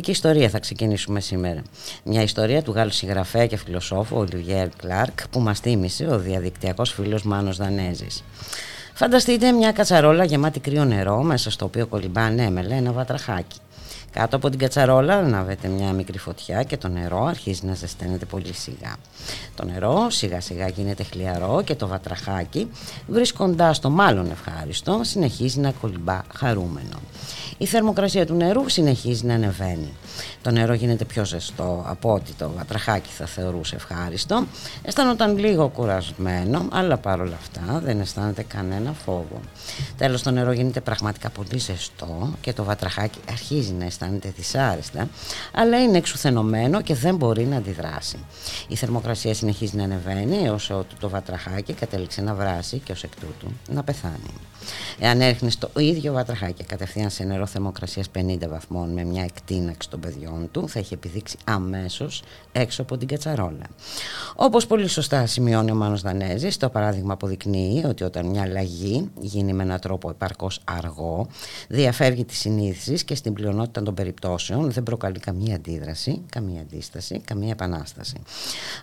Μια διδακτική ιστορία θα ξεκινήσουμε σήμερα. Μια ιστορία του Γάλλου συγγραφέα και φιλοσόφου Ολιβιέρ Κλάρκ που μας θύμισε ο διαδικτυακός φίλος Μάνος Δανέζης. Φανταστείτε μια κατσαρόλα γεμάτη κρύο νερό μέσα στο οποίο κολυμπά ανέμελα ένα βατραχάκι. Κάτω από την κατσαρόλα ανάβεται μια μικρή φωτιά και το νερό αρχίζει να ζεσταίνεται πολύ σιγά. Το νερό σιγά σιγά γίνεται χλιαρό και το βατραχάκι βρίσκοντάς το μάλλον ευχάριστο συνεχίζει να κολυμπά χαρούμενο. Η θερμοκρασία του νερού συνεχίζει να ανεβαίνει. Το νερό γίνεται πιο ζεστό από ό,τι το βατραχάκι θα θεωρούσε ευχάριστο. Αισθάνονταν λίγο κουρασμένο, αλλά παρόλα αυτά δεν αισθάνεται κανένα φόβο. Τέλος το νερό γίνεται πραγματικά πολύ ζεστό και το βατραχάκι αρχίζει να αισθάνεται δυσάρεστα, αλλά είναι εξουθενωμένο και δεν μπορεί να αντιδράσει. Η θερμοκρασία συνεχίζει να ανεβαίνει έως ότι το βατραχάκι κατέληξε να βράσει και ως εκ τούτου να πεθάνει. Εάν έριχνε το ίδιο βατραχάκι κατευθείαν σε νερό θερμοκρασίας 50 βαθμών με μια εκτείναξη των παιδιών του, θα είχε επιδείξει αμέσως έξω από την κατσαρόλα. Όπως πολύ σωστά σημειώνει ο Μάνος Δανέζης, το παράδειγμα αποδεικνύει ότι όταν μια αλλαγή γίνει με έναν τρόπο επαρκώς αργό, διαφεύγει της συνείδησης και στην πλειονότητα των περιπτώσεων δεν προκαλεί καμία αντίδραση, καμία αντίσταση, καμία επανάσταση.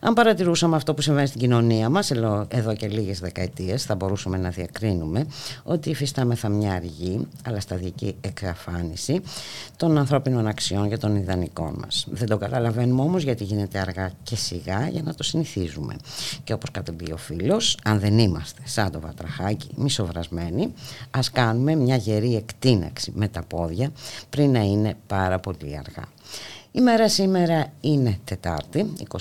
Αν παρατηρούσαμε αυτό που συμβαίνει στην κοινωνία μας εδώ και λίγες δεκαετίες, θα μπορούσαμε να διακρίνουμε ότι υφιστάμεθα μια αργή αλλά σταδική εξαφάνιση των ανθρώπινων αξιών και των ιδανικών μας. Δεν το καταλαβαίνουμε όμως γιατί γίνεται αργά και σιγά για να το συνηθίζουμε. Και όπως κατεμπεί ο φίλος, αν δεν είμαστε σαν το βατραχάκι μισοβρασμένοι, ας κάνουμε μια γερή εκτείναξη με τα πόδια πριν να είναι πάρα πολύ αργά. Η μέρα σήμερα είναι Τετάρτη, 24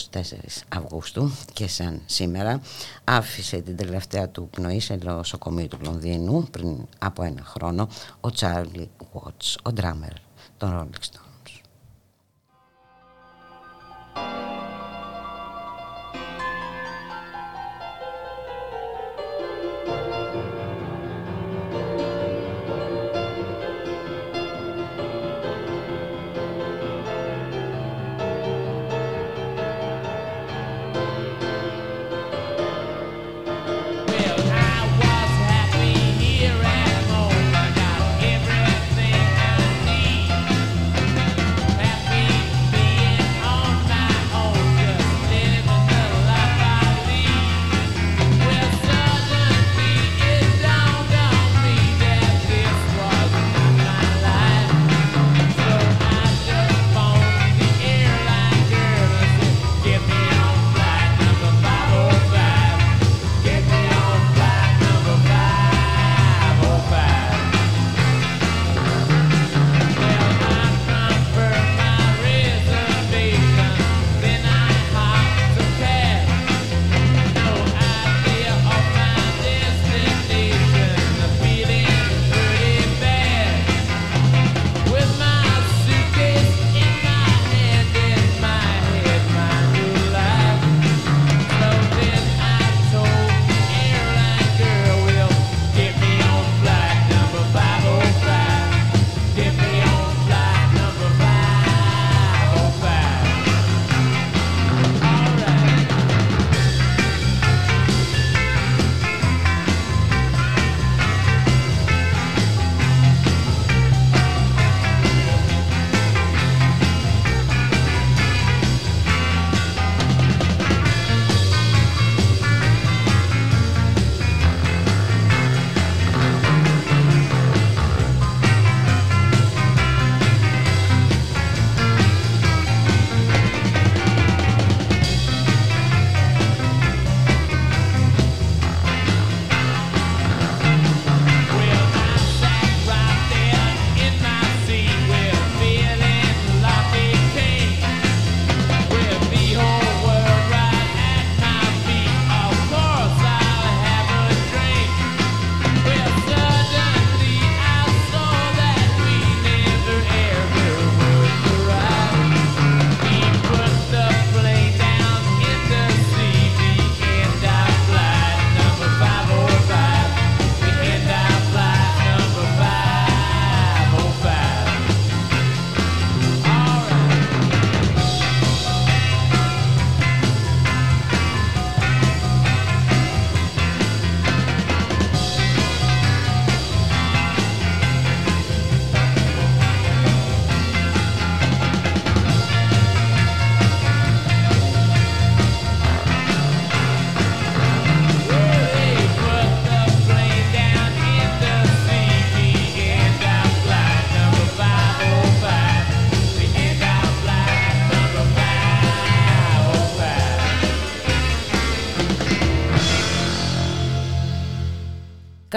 Αυγούστου και σαν σήμερα άφησε την τελευταία του πνοή σε νοσοκομείο του Λονδίνου πριν από ένα χρόνο ο Τσάρλι Βότς, ο ντράμερ των Rolling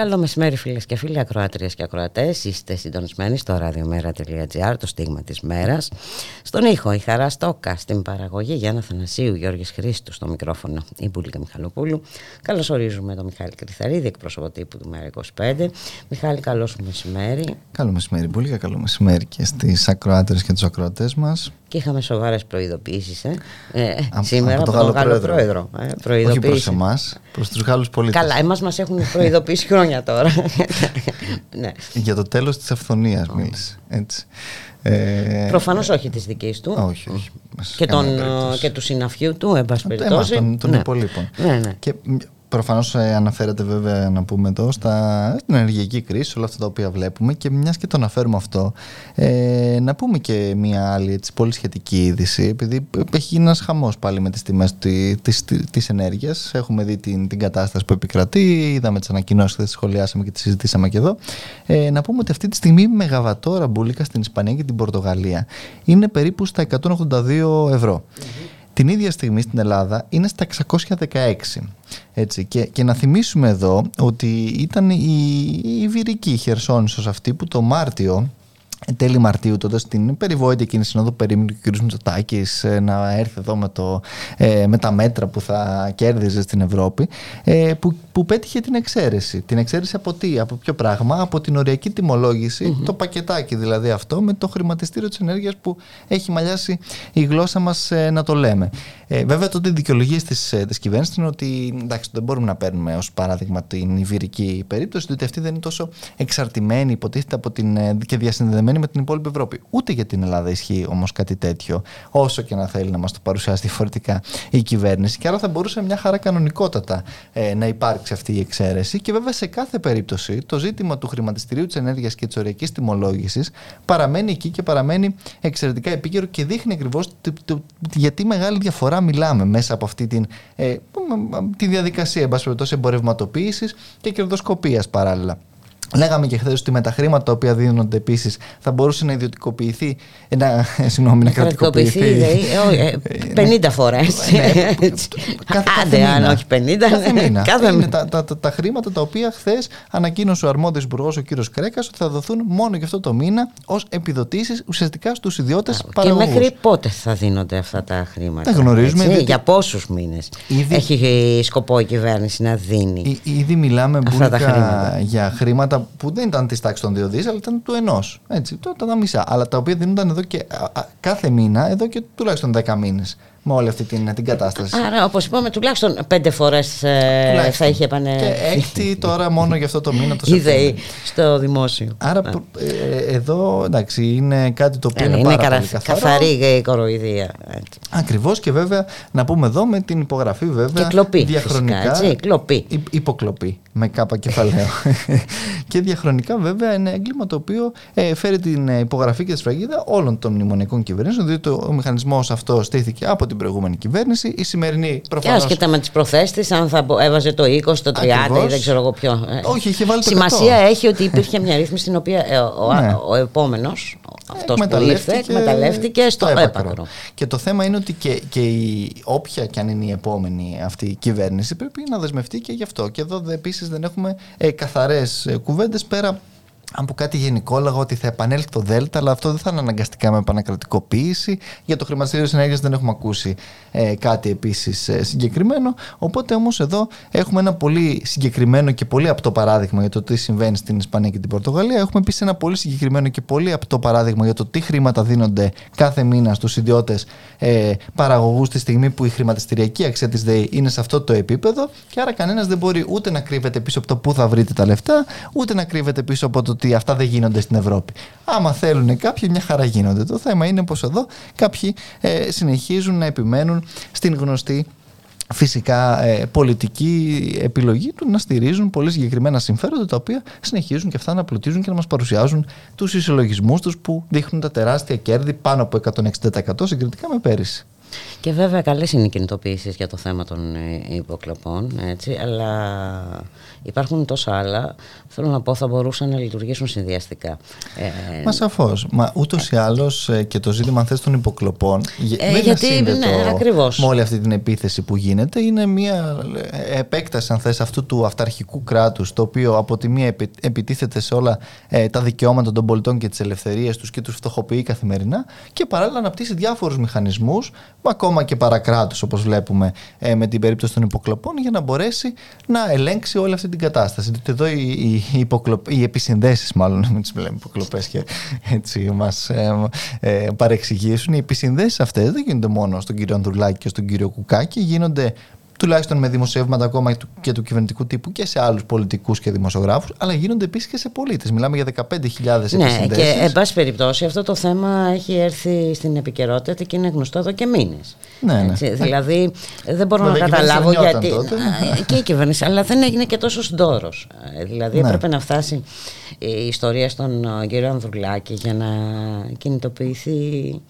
Καλό μεσημέρι φίλες και φίλοι, ακροάτριες και ακροατές. Είστε συντονισμένοι στο radiomera.gr, το στίγμα της μέρας. Στον ήχο η Χαρά Στόκα, στην παραγωγή Γιάννα Θανασίου, Γιώργης Χρήστου, στο μικρόφωνο η Μπουλίκα Μιχαλοπούλου. Καλώς ορίζουμε τον Μιχάλη Κρυθαρίδη, εκπρόσωπο τύπου του Μέρα 25. Μιχάλη, καλό σου μεσημέρι. Καλό μεσημέρι Μπουλίκα, καλό μεσημέρι και στις ακροάτρες και τους ακροατές μας. Και είχαμε σοβαρές προειδοποιήσει ε. ε, σήμερα από, τον Γάλλο Πρόεδρο. Ε, Όχι προς εμάς, προς τους Γάλλους πολίτες. Καλά, εμάς μας έχουν προειδοποιήσει χρόνια τώρα. ναι. Για το τέλος της αυθονίας μίλησε. Έτσι. Ε, Προφανώς όχι τη δική του. Όχι, όχι. Και, τον, και του συναφιού του, εν πάση περιπτώσει. Των, των ναι. υπολείπων. Ναι, ναι. Και Προφανώς ε, αναφέρεται βέβαια να πούμε εδώ στα, στην ενεργειακή κρίση, όλα αυτά τα οποία βλέπουμε και μιας και το αναφέρουμε αυτό, ε, να πούμε και μια άλλη έτσι, πολύ σχετική είδηση, επειδή έχει γίνει ένας χαμός πάλι με τις τιμές της, της, ενέργειας. Έχουμε δει την, την κατάσταση που επικρατεί, είδαμε τις ανακοινώσεις, τις σχολιάσαμε και τις συζητήσαμε και εδώ. Ε, να πούμε ότι αυτή τη στιγμή η μεγαβατόρα μπουλίκα στην Ισπανία και την Πορτογαλία είναι περίπου στα 182 ευρώ την ίδια στιγμή στην Ελλάδα είναι στα 616. Έτσι. Και, και να θυμίσουμε εδώ ότι ήταν η, η Βυρική Χερσόνησος αυτή που το Μάρτιο τέλη Μαρτίου τότε στην περιβόητη εκείνη συνόδου περίμενε ο κ. Μητσοτάκης ε, να έρθει εδώ με, το, ε, με τα μέτρα που θα κέρδιζε στην Ευρώπη ε, που, που πέτυχε την εξαίρεση. Την εξαίρεση από τι, από ποιο πράγμα, από την οριακή το πακετάκι δηλαδή αυτό με το χρηματιστήριο της ενέργειας που έχει μαλλιάσει η γλώσσα μας να το λέμε. Ε, βέβαια τότε οι δικαιολογίες της, της κυβέρνησης είναι ότι εντάξει, δεν μπορούμε να παίρνουμε ως παράδειγμα την Ιβυρική περίπτωση διότι αυτή δεν είναι τόσο εξαρτημένη υποτίθεται από την, και διασυνδεδεμένη με την υπόλοιπη Ευρώπη. Ούτε για την Ελλάδα ισχύει όμως κάτι τέτοιο, όσο και να θέλει να μας το παρουσιάσει διαφορετικά η κυβέρνηση. Και άρα θα μπορούσε μια χαρά κανονικότατα ε, να υπάρξει αυτή η εξαίρεση. Και βέβαια σε κάθε περίπτωση το ζήτημα του χρηματιστηρίου της ενέργειας και της οριακής τιμολόγησης παραμένει εκεί και παραμένει εξαιρετικά επίκαιρο και δείχνει ακριβώς γιατί μεγάλη διαφορά μιλάμε μέσα από αυτή την, ε, τη διαδικασία εμπορευματοποίησης και κερδοσκοπίας παράλληλα. Λέγαμε και χθες ότι με τα χρήματα τα οποία δίνονται επίσης θα μπορούσε να ιδιωτικοποιηθεί. Να, συγγνώμη, να κρατικοποιηθεί. 50 φορές. Άντε, αν όχι 50. Κάθε μήνα. Είναι τα, τα, τα, τα χρήματα τα οποία χθες ανακοίνωσε ο αρμόδιο υπουργός, ο κύριος Κρέκας, ότι θα δοθούν μόνο για αυτό το μήνα ως επιδοτήσεις ουσιαστικά στους ιδιώτες παραγωγού. Και μέχρι πότε θα δίνονται αυτά τα χρήματα. Δεν γνωρίζουμε. Έτσι, για πόσους μήνες έχει σκοπό η κυβέρνηση να δίνει. Ήδη μιλάμε για χρήματα που δεν ήταν της τάξης των δύο δις, αλλά ήταν του ενός. Έτσι, τότε τα μισά. Αλλά τα οποία δίνονταν εδώ και κάθε μήνα, εδώ και τουλάχιστον 10 μήνες με όλη αυτή την, την κατάσταση. Άρα, όπως είπαμε, τουλάχιστον πέντε φορές ε, θα είχε επανέλθει. Και έκτη τώρα μόνο για αυτό το μήνα το Είδε στο δημόσιο. Άρα, ε, εδώ εντάξει, είναι κάτι το οποίο είναι, είναι πάρα πολύ καθαρό. Καθαρή κοροϊδία. Ακριβώς και βέβαια να πούμε εδώ με την υπογραφή βέβαια. Και κλοπή. Διαχρονικά. Φυσικά, έτσι, κλοπή. Υποκλοπή με κάπα κεφαλαίο. και διαχρονικά βέβαια είναι έγκλημα το οποίο ε, φέρει την υπογραφή και τη σφραγίδα όλων των μνημονιακών κυβερνήσεων, διότι ο μηχανισμός αυτός στήθηκε από την προηγούμενη κυβέρνηση. Η σημερινή προφανώ. Και άσχετα με τις προθέσεις, αν θα έβαζε το 20, το 30 ή δεν ξέρω εγώ ποιο. Ε, Όχι, είχε βάλει το Σημασία έχει ότι υπήρχε μια ρύθμιση στην οποία ε, ο, ναι. ο, ο επόμενος, αυτός που ήρθε, εκμεταλλεύτηκε στο έπακρο. Και το θέμα είναι ότι και, και η, όποια και αν είναι η επόμενη αυτή η κυβέρνηση πρέπει να δεσμευτεί και γι' αυτό. Και εδώ επίσης δεν έχουμε ε, καθαρές ε, κουβέντες πέρα αν πω κάτι γενικόλογο ότι θα επανέλθει το ΔΕΛΤΑ, αλλά αυτό δεν θα είναι αναγκαστικά με επανακρατικοποίηση. Για το χρηματιστήριο της ενέργειας δεν έχουμε ακούσει ε, κάτι επίσης ε, συγκεκριμένο. Οπότε όμως εδώ έχουμε ένα πολύ συγκεκριμένο και πολύ απτό παράδειγμα για το τι συμβαίνει στην Ισπανία και την Πορτογαλία. Έχουμε επίσης ένα πολύ συγκεκριμένο και πολύ απτό παράδειγμα για το τι χρήματα δίνονται κάθε μήνα στους ιδιώτες ε, παραγωγούς τη στιγμή που η χρηματιστηριακή αξία της ΔΕΗ είναι σε αυτό το επίπεδο. Και άρα κανένας δεν μπορεί ούτε να κρύβεται πίσω από το πού θα βρείτε τα λεφτά, ούτε να κρύβεται πίσω από το ότι αυτά δεν γίνονται στην Ευρώπη. Άμα θέλουν κάποιοι, μια χαρά γίνονται. Το θέμα είναι πως εδώ κάποιοι ε, συνεχίζουν να επιμένουν στην γνωστή φυσικά ε, πολιτική επιλογή του να στηρίζουν πολύ συγκεκριμένα συμφέροντα τα οποία συνεχίζουν και αυτά να πλουτίζουν και να μας παρουσιάζουν τους ισολογισμούς τους που δείχνουν τα τεράστια κέρδη πάνω από 160% συγκριτικά με πέρυσι. Και βέβαια καλές είναι οι κινητοποιήσεις για το θέμα των ε, υποκλοπών, έτσι, αλλά υπάρχουν τόσα άλλα, θέλω να πω θα μπορούσαν να λειτουργήσουν συνδυαστικά. Ε, Μα σαφώς. Μα ούτως ή άλλως ε, και το ζήτημα θες των υποκλοπών ε, δεν γιατί, είναι ναι, ακριβώς. με όλη αυτή την επίθεση που γίνεται. Είναι μια ε, επέκταση, αν θες, αυτού του αυταρχικού κράτους, το οποίο από τη μία επιτίθεται σε όλα ε, τα δικαιώματα των πολιτών και τις ελευθερίες τους και τους φτωχοποιεί καθημερινά και παράλληλα αναπτύσσει διάφορους μηχανισμούς, ακόμα και παρακράτους, όπως βλέπουμε ε, με την περίπτωση των υποκλοπών, για να μπορέσει να ελέγξει όλη αυτή την κατάσταση. Διότι εδώ οι, οι, υποκλοπ, οι επισυνδέσεις, μάλλον, μην τις λέμε υποκλοπές και έτσι μας ε, ε, παρεξηγήσουν, οι επισυνδέσεις αυτές δεν γίνονται μόνο στον κύριο Ανδρουλάκη και στον κύριο Κουκάκη, γίνονται τουλάχιστον με δημοσιεύματα ακόμα και του κυβερνητικού τύπου και σε άλλους πολιτικούς και δημοσιογράφους, αλλά γίνονται επίσης και σε πολίτες. Μιλάμε για 15.000 Ναι, και εν πάση περιπτώσει αυτό το θέμα έχει έρθει στην επικαιρότητα και είναι γνωστό εδώ και μήνες. Ναι, ναι. Δηλαδή δεν μπορώ να καταλάβω γιατί. Τότε. και η κυβέρνηση, αλλά δεν έγινε και τόσο συντόρο. Ε, δηλαδή ναι. έπρεπε να φτάσει η ιστορία στον ε, κύριο Ανδρουλάκη για να κινητοποιηθεί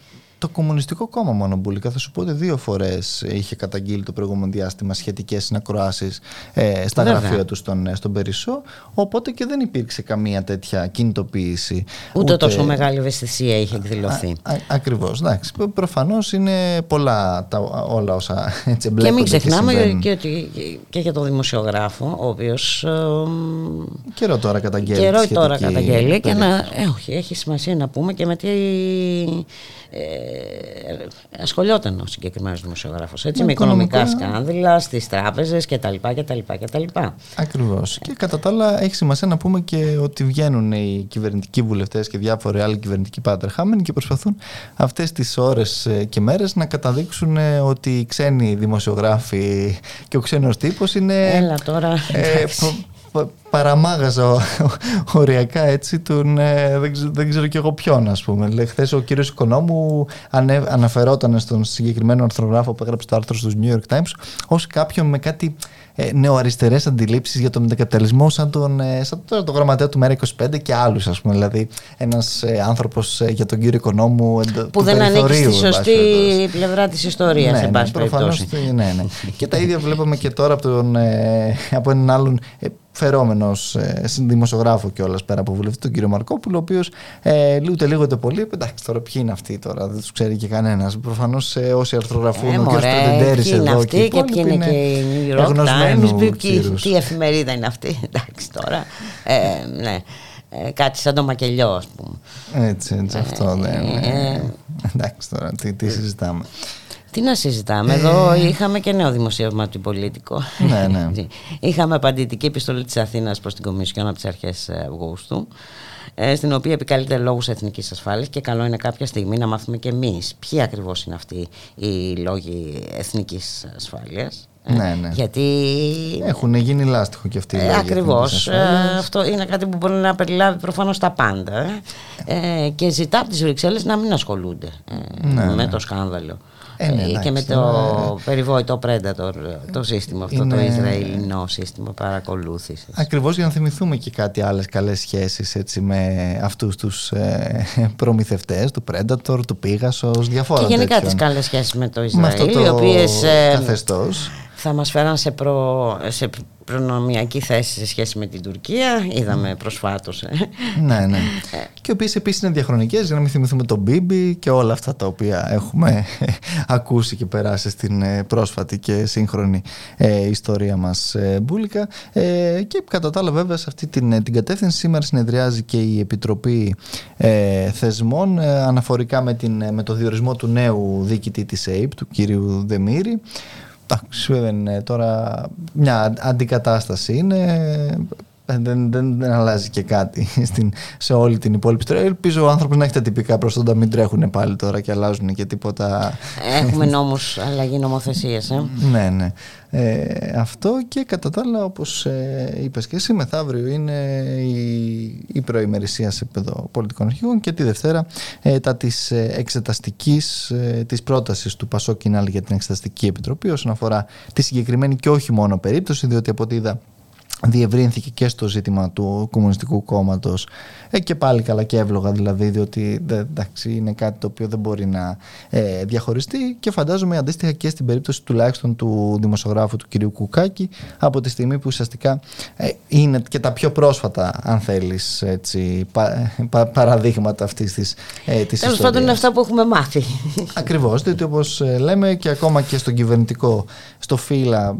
το Κομμουνιστικό Κόμμα μόνο μπουλικά. Θα σου πω ότι δύο φορές είχε καταγγείλει το προηγούμενο διάστημα σχετικές συνακροάσεις ε, στα Βέβαια. γραφεία τους στον, ε, στον Περισσό. Οπότε και δεν υπήρξε καμία τέτοια κινητοποίηση. Ούτε, ούτε... τόσο μεγάλη ευαισθησία είχε εκδηλωθεί. Ακριβώς. Προφανώς είναι πολλά τα, όλα όσα έτσι εμπλέκονται. Και μην ξεχνάμε και, και, και, για τον δημοσιογράφο, ο οποίος. Ε, καιρό τώρα καταγγέλει. Καιρό τώρα καταγγέλει. Και να, ε, όχι, έχει σημασία να πούμε και με τι ε, ασχολιόταν ο συγκεκριμένος δημοσιογράφος. Έτσι, με, οικονομικά, σκάνδαλα στις τράπεζες κτλ. κτλ, Ακριβώς. Και κατά τα άλλα, έχει σημασία να πούμε και ότι βγαίνουν οι κυβερνητικοί βουλευτές και διάφοροι άλλοι κυβερνητικοί πατερχάμενοι και προσπαθούν αυτές τις ώρες ε, και μέρες να καταδείξουν ε, ότι οι ξένοι δημοσιογράφοι και ο ξένος τύπος είναι. Έλα τώρα. Ε, παραμάγαζα οριακά έτσι τον, ε, δεν, ξέρω, δεν ξέρω κι εγώ ποιον ας πούμε. Χθες ο κύριος Οικονόμου ανε, αναφερόταν στον συγκεκριμένο αρθρογράφο που έγραψε το άρθρο στους New York Times ως κάποιον με κάτι ε, νεοαριστερές αντιλήψεις για τον μετακαπιταλισμό, σαν τον, ε, σαν τον, τον γραμματέα του ΜΕΡΑ25 και άλλους, ας πούμε. Δηλαδή, ένας ε, άνθρωπος ε, για τον κύριο Οικονόμου. Που δεν ανήκει στη σωστή πλευρά της ιστορίας, ναι, εν πάση ναι, περιπτώσει. Ναι, ναι. και τα ίδια βλέπουμε και τώρα από, τον, ε, από έναν άλλον φερόμενος ε, δημοσιογράφο κιόλας πέρα από βουλευτή, τον κύριο Μαρκόπουλο, ο οποίος ε, ούτε λίγο είτε πολύ. Εντάξει, τώρα ποιοι είναι αυτοί τώρα, δεν τους ξέρει και κανένας. Προφανώς ε, όσοι αρθρογραφούν, ε, ο κ. Πρετεντέρη εδώ αυτοί, και, και ποιοι είναι και οι New York Times, τι εφημερίδα είναι αυτή. Εντάξει τώρα. Ε, ναι. Ε, κάτι σαν το μακελιό, ας πούμε. Έτσι, έτσι, αυτό δεν είναι. Εντάξει τώρα, τι, τι συζητάμε. Τι να συζητάμε. Εδώ ε. είχαμε και νέο δημοσίευμα του Πολίτικο. Ναι, ναι. είχαμε απαντητική επιστολή της Αθήνας προς την Κομισιόν από τις αρχές Αυγούστου. Ε, στην οποία επικαλείται λόγους εθνικής ασφάλειας και καλό είναι κάποια στιγμή να μάθουμε και εμείς ποιοι ακριβώς είναι αυτοί οι λόγοι εθνικής ασφάλειας. Ε, ναι, ναι. Γιατί. Έχουν γίνει λάστιχο και αυτοί οι ε, Ακριβώς. αυτό είναι κάτι που μπορεί να περιλάβει προφανώς τα πάντα. Ε, και ζητά από τις Βρυξέλλες να μην ασχολούνται ναι, με ναι. το σκάνδαλο. Ε, ναι, ε, και με το ναι. περιβόητο Predator, το σύστημα αυτό, το Ισραηλινό σύστημα παρακολούθησης. Ακριβώς για να θυμηθούμε και κάτι άλλες καλές σχέσεις με αυτούς τους ε, προμηθευτές, του Predator, του Pegasus, διαφόρων. Και γενικά τις καλές σχέσεις με το Ισραήλ, οι οποίες. καθεστώς θα μας φέραν σε, προ, σε προνομιακή θέση σε σχέση με την Τουρκία. Είδαμε προσφάτως. Ε. Ναι, ναι. και οι οποίες επίσης είναι διαχρονικές για να μην θυμηθούμε τον Μπίμπι και όλα αυτά τα οποία έχουμε ακούσει και περάσει στην ε, πρόσφατη και σύγχρονη ε, ιστορία μας μπουλικα και κατά τα άλλα βέβαια σε αυτή την, την κατεύθυνση σήμερα συνεδριάζει και η Επιτροπή Θεσμών αναφορικά με, την, με το διορισμό του νέου διοικητή της ΑΕΠ, του κύριου Δεμήρη Εντάξει, δεν τώρα μια αντικατάσταση είναι. Δεν, δεν, δεν, αλλάζει και κάτι στην, σε όλη την υπόλοιπη ιστορία. Ελπίζω ο άνθρωπος να έχει τα τυπικά προσόντα, μην τρέχουν πάλι τώρα και αλλάζουν και τίποτα. Έχουμε νόμους αλλαγή νομοθεσίας. Ε; ναι, ναι. Ε, αυτό και κατά τα άλλα, όπως ε, είπες και εσύ, μεθαύριο είναι η, η προημερησία σε επίπεδο πολιτικών αρχηγών και τη Δευτέρα ε, τα της ε, εξεταστικής ε, της πρότασης του Πασό Κινάλ για την Εξεταστική Επιτροπή όσον αφορά τη συγκεκριμένη και όχι μόνο περίπτωση, διότι από ό,τι είδα διευρύνθηκε και στο ζήτημα του Κομμουνιστικού Κόμματος ε, και πάλι καλά και εύλογα δηλαδή διότι εντάξει, είναι κάτι το οποίο δεν μπορεί να ε, διαχωριστεί και φαντάζομαι αντίστοιχα και στην περίπτωση τουλάχιστον του δημοσιογράφου του κυρίου Κουκάκη από τη στιγμή που ουσιαστικά ε, είναι και τα πιο πρόσφατα αν θέλεις έτσι, πα, πα, παραδείγματα αυτής της, ε, της Τέλος πάντων είναι αυτά που έχουμε μάθει. Ακριβώς, διότι όπως ε, λέμε και ακόμα και στον κυβερνητικό, στο φύλλα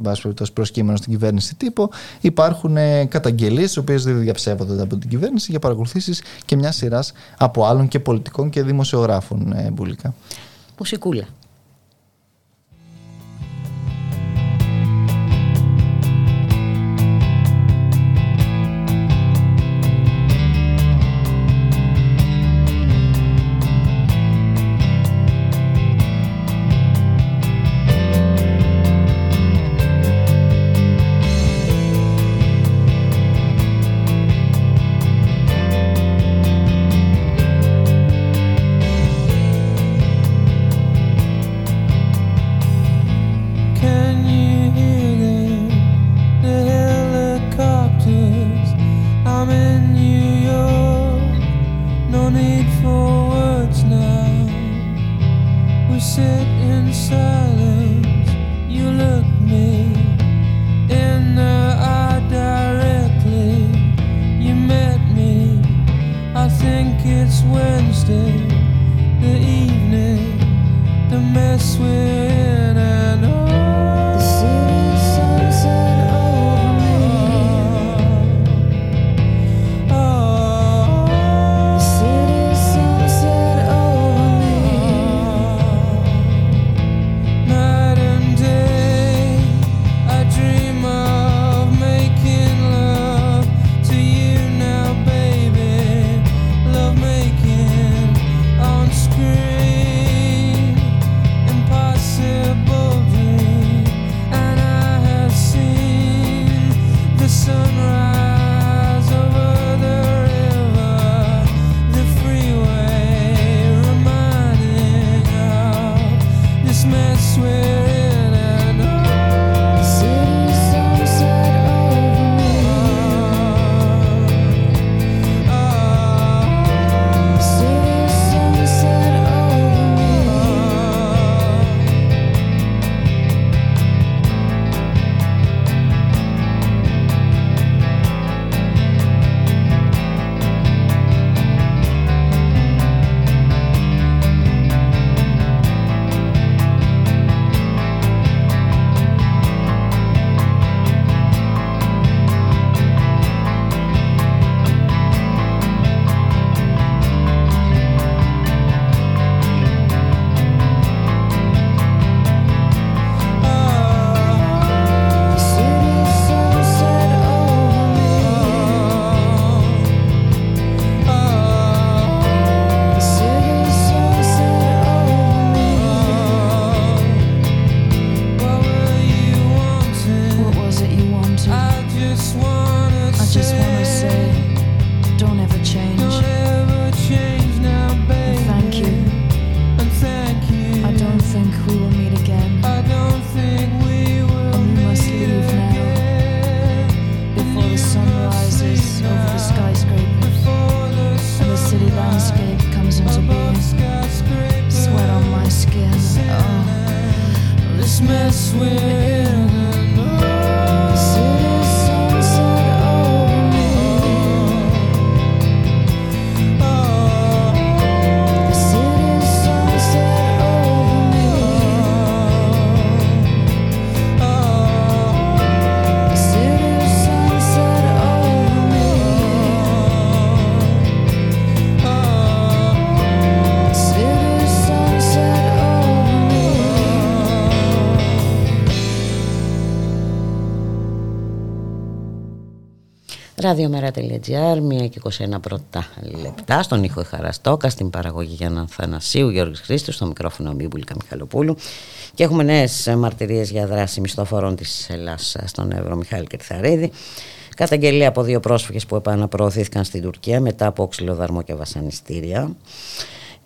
προσκείμενο στην κυβέρνηση τύπο υπάρχουν ε, καταγγελίες οι οποίες δεν διαψεύδονται από την κυβέρνηση για παρακολουθήσεις και μια σειράς από άλλων και πολιτικών και δημοσιογράφων ε, μπουλικά. Μουσικούλα. Ραδιομέρα.gr, 1 και 21 πρώτα λεπτά, στον ήχο Χαραστόκα, στην παραγωγή Γιάννα Θανασίου, Γιώργης Χρήστος, στο μικρόφωνο Μπίμπουλικα Μιχαλοπούλου και έχουμε νέες μαρτυρίες για δράση μισθοφορών της Ελλάς στον Εύρο Μιχάλη Κερθαρίδη. Καταγγελία από δύο πρόσφυγες που επαναπροωθήθηκαν στην Τουρκία μετά από ξυλοδαρμό και βασανιστήρια.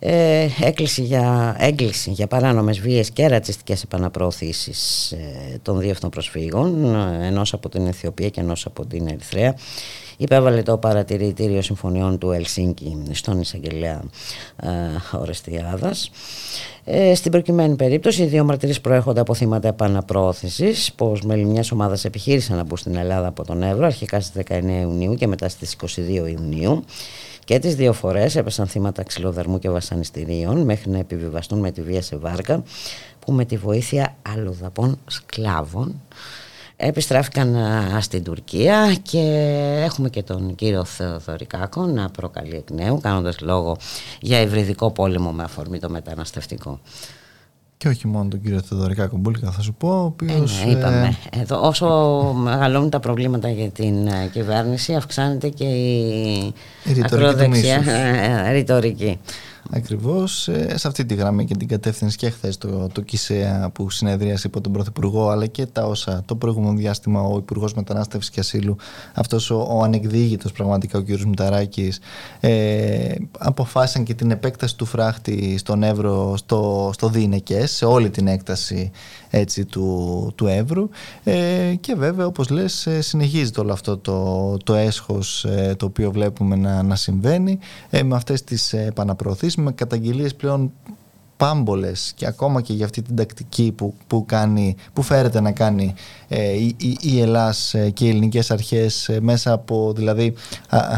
Ε, έκλεισε για, έγκληση για παράνομες βίες και ρατσιστικές επαναπροωθήσεις ε, των δύο αυτών προσφύγων, ενός από την Αιθιοπία και ενός από την Ερυθρέα υπέβαλε το παρατηρητήριο συμφωνιών του Ελσίνκη στον εισαγγελέα ε, Ορεστιάδας. Ε, στην προκειμένη περίπτωση, οι δύο μαρτυρίες προέρχονται από θύματα επαναπρόθεσης, πως μέλη μιας ομάδας επιχείρησαν να μπουν στην Ελλάδα από τον Εύρο, αρχικά στις 19 Ιουνίου και μετά στις 22 Ιουνίου. Και τις δύο φορές έπεσαν θύματα ξυλοδαρμού και βασανιστήριων μέχρι να επιβιβαστούν με τη βία σε βάρκα που με τη βοήθεια αλλοδαπών σκλάβων επιστράφηκαν στην Τουρκία και έχουμε και τον κύριο Θεοδωρικάκο να προκαλεί εκ νέου κάνοντας λόγο για ευρυδικό πόλεμο με αφορμή το μεταναστευτικό. Και όχι μόνο τον κύριο Θεοδωρικάκο Μπούλικα θα σου πω, ο οποίος... Ε, ναι, είπαμε. Ε, Εδώ, όσο μεγαλώνουν τα προβλήματα για την ε, κυβέρνηση αυξάνεται και η, η ακροδεξιά ρητορική. Ακριβώς ε, σε αυτή τη γραμμή και την κατεύθυνση και χθες το, το ΚΙΣΕΑ που συνεδρίασε υπό τον Πρωθυπουργό, αλλά και τα όσα το προηγούμενο διάστημα ο Υπουργός Μετανάστευσης και Ασύλου, αυτός ο, ο ανεκδίγητος πραγματικά ο κ. Μηταράκης, ε, αποφάσισαν και την επέκταση του φράχτη στον Εύρο στο, στο Δίνεκες, σε όλη την έκταση έτσι, του, του Εύρου. Ε, και βέβαια, όπως λες, ε, συνεχίζεται όλο αυτό το, το έσχος ε, το οποίο βλέπουμε να, να συμβαίνει ε, με αυτές τις επαναπροωθήσεις με καταγγελίες πλέον πάμπολες και ακόμα και για αυτή την τακτική που, που, κάνει, που φέρεται να κάνει ε, η, η, η Ελλάς ε, και οι ελληνικές αρχές ε, μέσα από, δηλαδή,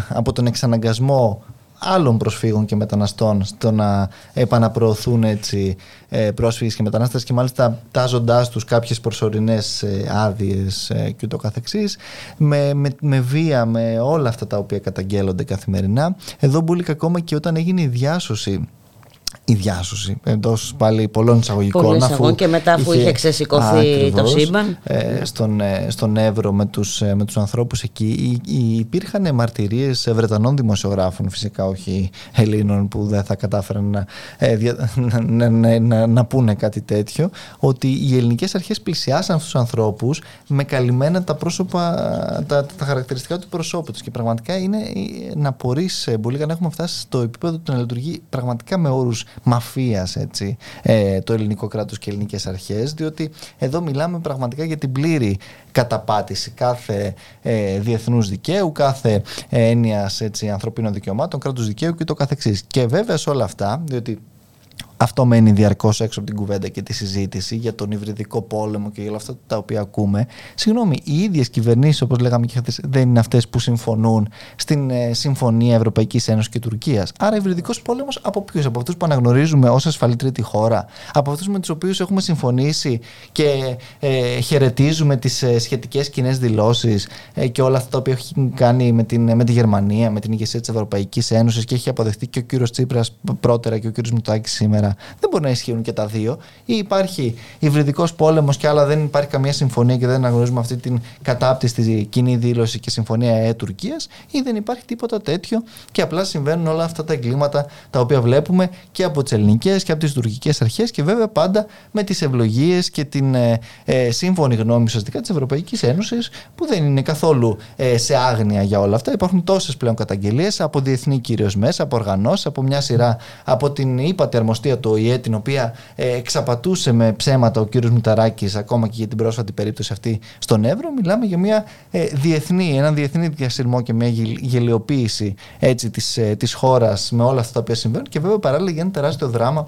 από τον εξαναγκασμό άλλων προσφύγων και μεταναστών στο να επαναπροωθούν έτσι ε, πρόσφυγες και μετανάστες και μάλιστα τάζοντάς τους κάποιες προσωρινές ε, άδειες ε, και ούτω καθεξής με, με, με βία, με όλα αυτά τα οποία καταγγέλλονται καθημερινά. Εδώ μπουλήκα ακόμα και όταν έγινε η διάσωση η διάσωση εντός πάλι πολλών εισαγωγικών. Πολλών εισαγωγικών και μετά που είχε, είχε ξεσηκωθεί το σύμπαν. Ε, στον, ε, στον Εύρο με τους, ε, με τους ανθρώπους εκεί υπήρχαν μαρτυρίες Βρετανών δημοσιογράφων φυσικά όχι Ελλήνων που δεν θα κατάφεραν να, ε, να, να, να, να, πούνε κάτι τέτοιο ότι οι ελληνικές αρχές πλησιάσαν αυτούς τους ανθρώπους με καλυμμένα τα πρόσωπα τα, τα χαρακτηριστικά του προσώπου τους και πραγματικά είναι να μπορείς πολύ να έχουμε φτάσει στο επίπεδο του να λειτουργεί πραγματικά με όρους μαφίας έτσι, ε, το ελληνικό κράτος και ελληνικές αρχές διότι εδώ μιλάμε πραγματικά για την πλήρη καταπάτηση κάθε ε, διεθνούς δικαίου, κάθε ε, έννοιας έτσι, ανθρωπίνων δικαιωμάτων, κράτους δικαίου και το καθεξής. Και βέβαια σε όλα αυτά, διότι αυτό μένει διαρκώς έξω από την κουβέντα και τη συζήτηση για τον υβριδικό πόλεμο και για όλα αυτά τα οποία ακούμε. Συγγνώμη, οι ίδιες κυβερνήσεις, όπως λέγαμε και χθες, δεν είναι αυτές που συμφωνούν στην ε, Συμφωνία Ευρωπαϊκής Ένωσης και Τουρκίας. Άρα, υβριδικός πόλεμος από ποιους, από αυτούς που αναγνωρίζουμε ως ασφαλή τρίτη χώρα, από αυτούς με τους οποίους έχουμε συμφωνήσει και ε, χαιρετίζουμε τις ε, σχετικές κοινέ δηλώσεις ε, και όλα αυτά τα οποία έχει κάνει με, την, με τη Γερμανία, με την ηγεσία της Ευρωπαϊκής Ένωσης και έχει αποδεχτεί και ο κύριος Τσίπρας πρώτερα και ο κύριος Μητάκης σήμερα δεν μπορεί να ισχύουν και τα δύο. Ή υπάρχει υβριδικός πόλεμος και άλλα δεν υπάρχει καμία συμφωνία και δεν αναγνωρίζουμε αυτή την κατάπτυστη κοινή δήλωση και συμφωνία ΕΕ-Τουρκία, ή δεν υπάρχει τίποτα τέτοιο και απλά συμβαίνουν όλα αυτά τα εγκλήματα τα οποία βλέπουμε και από τις ελληνικές και από τις τουρκικές αρχές και βέβαια πάντα με τις ευλογίες και την ε, ε, σύμφωνη γνώμη ουσιαστικά της Ευρωπαϊκής Ένωσης που δεν είναι καθόλου ε, σε άγνοια για όλα αυτά. Υπάρχουν τόσες πλέον καταγγελίες από διεθνή κυρίως μέσα, από οργανώσεις, από μια σειρά από την ύπατη αρμοστία του ΟΗΕ, την οποία ε, εξαπατούσε με ψέματα ο κύριος Μηταράκης ακόμα και για την πρόσφατη περίπτωση αυτή στον Εύρο. Μιλάμε για μια ε, διεθνή, έναν διεθνή διασυρμό και μια γελιοποίηση έτσι, της, ε, της χώρας με όλα αυτά τα οποία συμβαίνουν και βέβαια παράλληλα γίνεται τεράστιο δράμα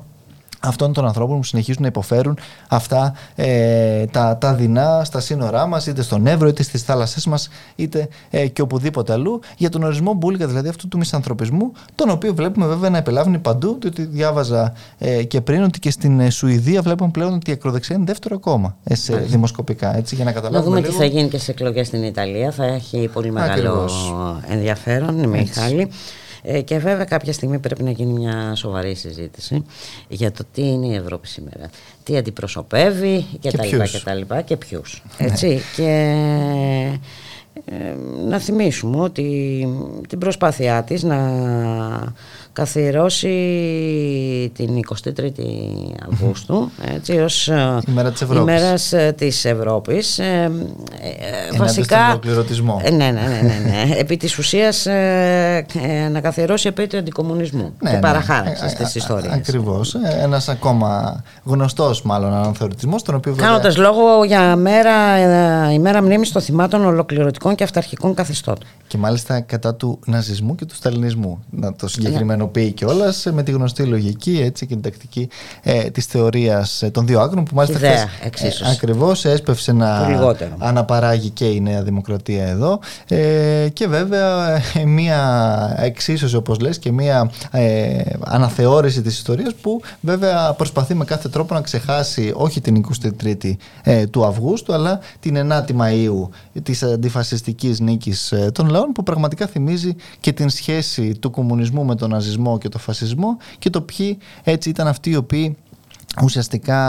αυτών των ανθρώπων που συνεχίζουν να υποφέρουν αυτά ε, τα, τα δεινά στα σύνορά μας είτε στον Εύρο είτε στις θάλασσές μας είτε ε, και οπουδήποτε αλλού για τον ορισμό μπουλικα δηλαδή αυτού του μισανθρωπισμού τον οποίο βλέπουμε βέβαια να επελάβει παντού διότι διάβαζα ε, και πριν ότι και στην ε, Σουηδία βλέπουμε πλέον ότι η ακροδεξιά είναι δεύτερο κόμμα ε, σε δημοσκοπικά έτσι για να καταλάβουμε Να δούμε λίγο. τι θα γίνει και σε εκλογές στην Ιταλία θα έχει πολύ μεγάλο Ακριβώς. ενδιαφέρον Μιχάλη ε, και βέβαια κάποια στιγμή πρέπει να γίνει μια σοβαρή συζήτηση για το τι είναι η Ευρώπη σήμερα. Τι αντιπροσωπεύει και, και τα λοιπά και τα λοιπά και ποιους. Ναι. Έτσι. και ε, να θυμίσουμε ότι την προσπάθειά της να καθιερώσει την 23η Αυγούστου έτσι, ως ε, ημέρα της Ευρώπης, ημέρας ε, της Ευρώπης. Ε, ε, βασικά, ε, ναι, ναι, ναι, ναι, ναι. επί της ουσίας ε, να καθιερώσει επέτειο αντικομουνισμού ναι, και ναι, παραχάραξης της ιστορίας. Ακριβώς. Ένας ακόμα γνωστός μάλλον αναθεωρητισμός τον οποίο Κάνοντας λόγο για μέρα, ημέρα μνήμης των θυμάτων ολοκληρωτικών και αυταρχικών καθεστώτων. Και μάλιστα κατά του ναζισμού και του σταλινισμού. Να το συγκεκριμενοποιεί κιόλας με τη γνωστή λογική έτσι, και την τακτική ε, της θεωρίας ε, των δύο άκρων που μάλιστα χθες, ε, ακριβώς έσπευσε να αναπαράγει και η Νέα Δημοκρατία εδώ. Ε, και βέβαια ε, μία εξίσωση, όπως λες, και μία ε, αναθεώρηση της ιστορίας που βέβαια προσπαθεί με κάθε τρόπο να ξεχάσει όχι την 23η ε, του Αυγούστου, αλλά την 9η Μαου της αντιφασιστικής νίκης των λαών που πραγματικά θυμίζει και την σχέση του κομμουνισμού με τον ναζισμό και τον φασισμό και το ποιοι έτσι ήταν αυτοί οι οποίοι ουσιαστικά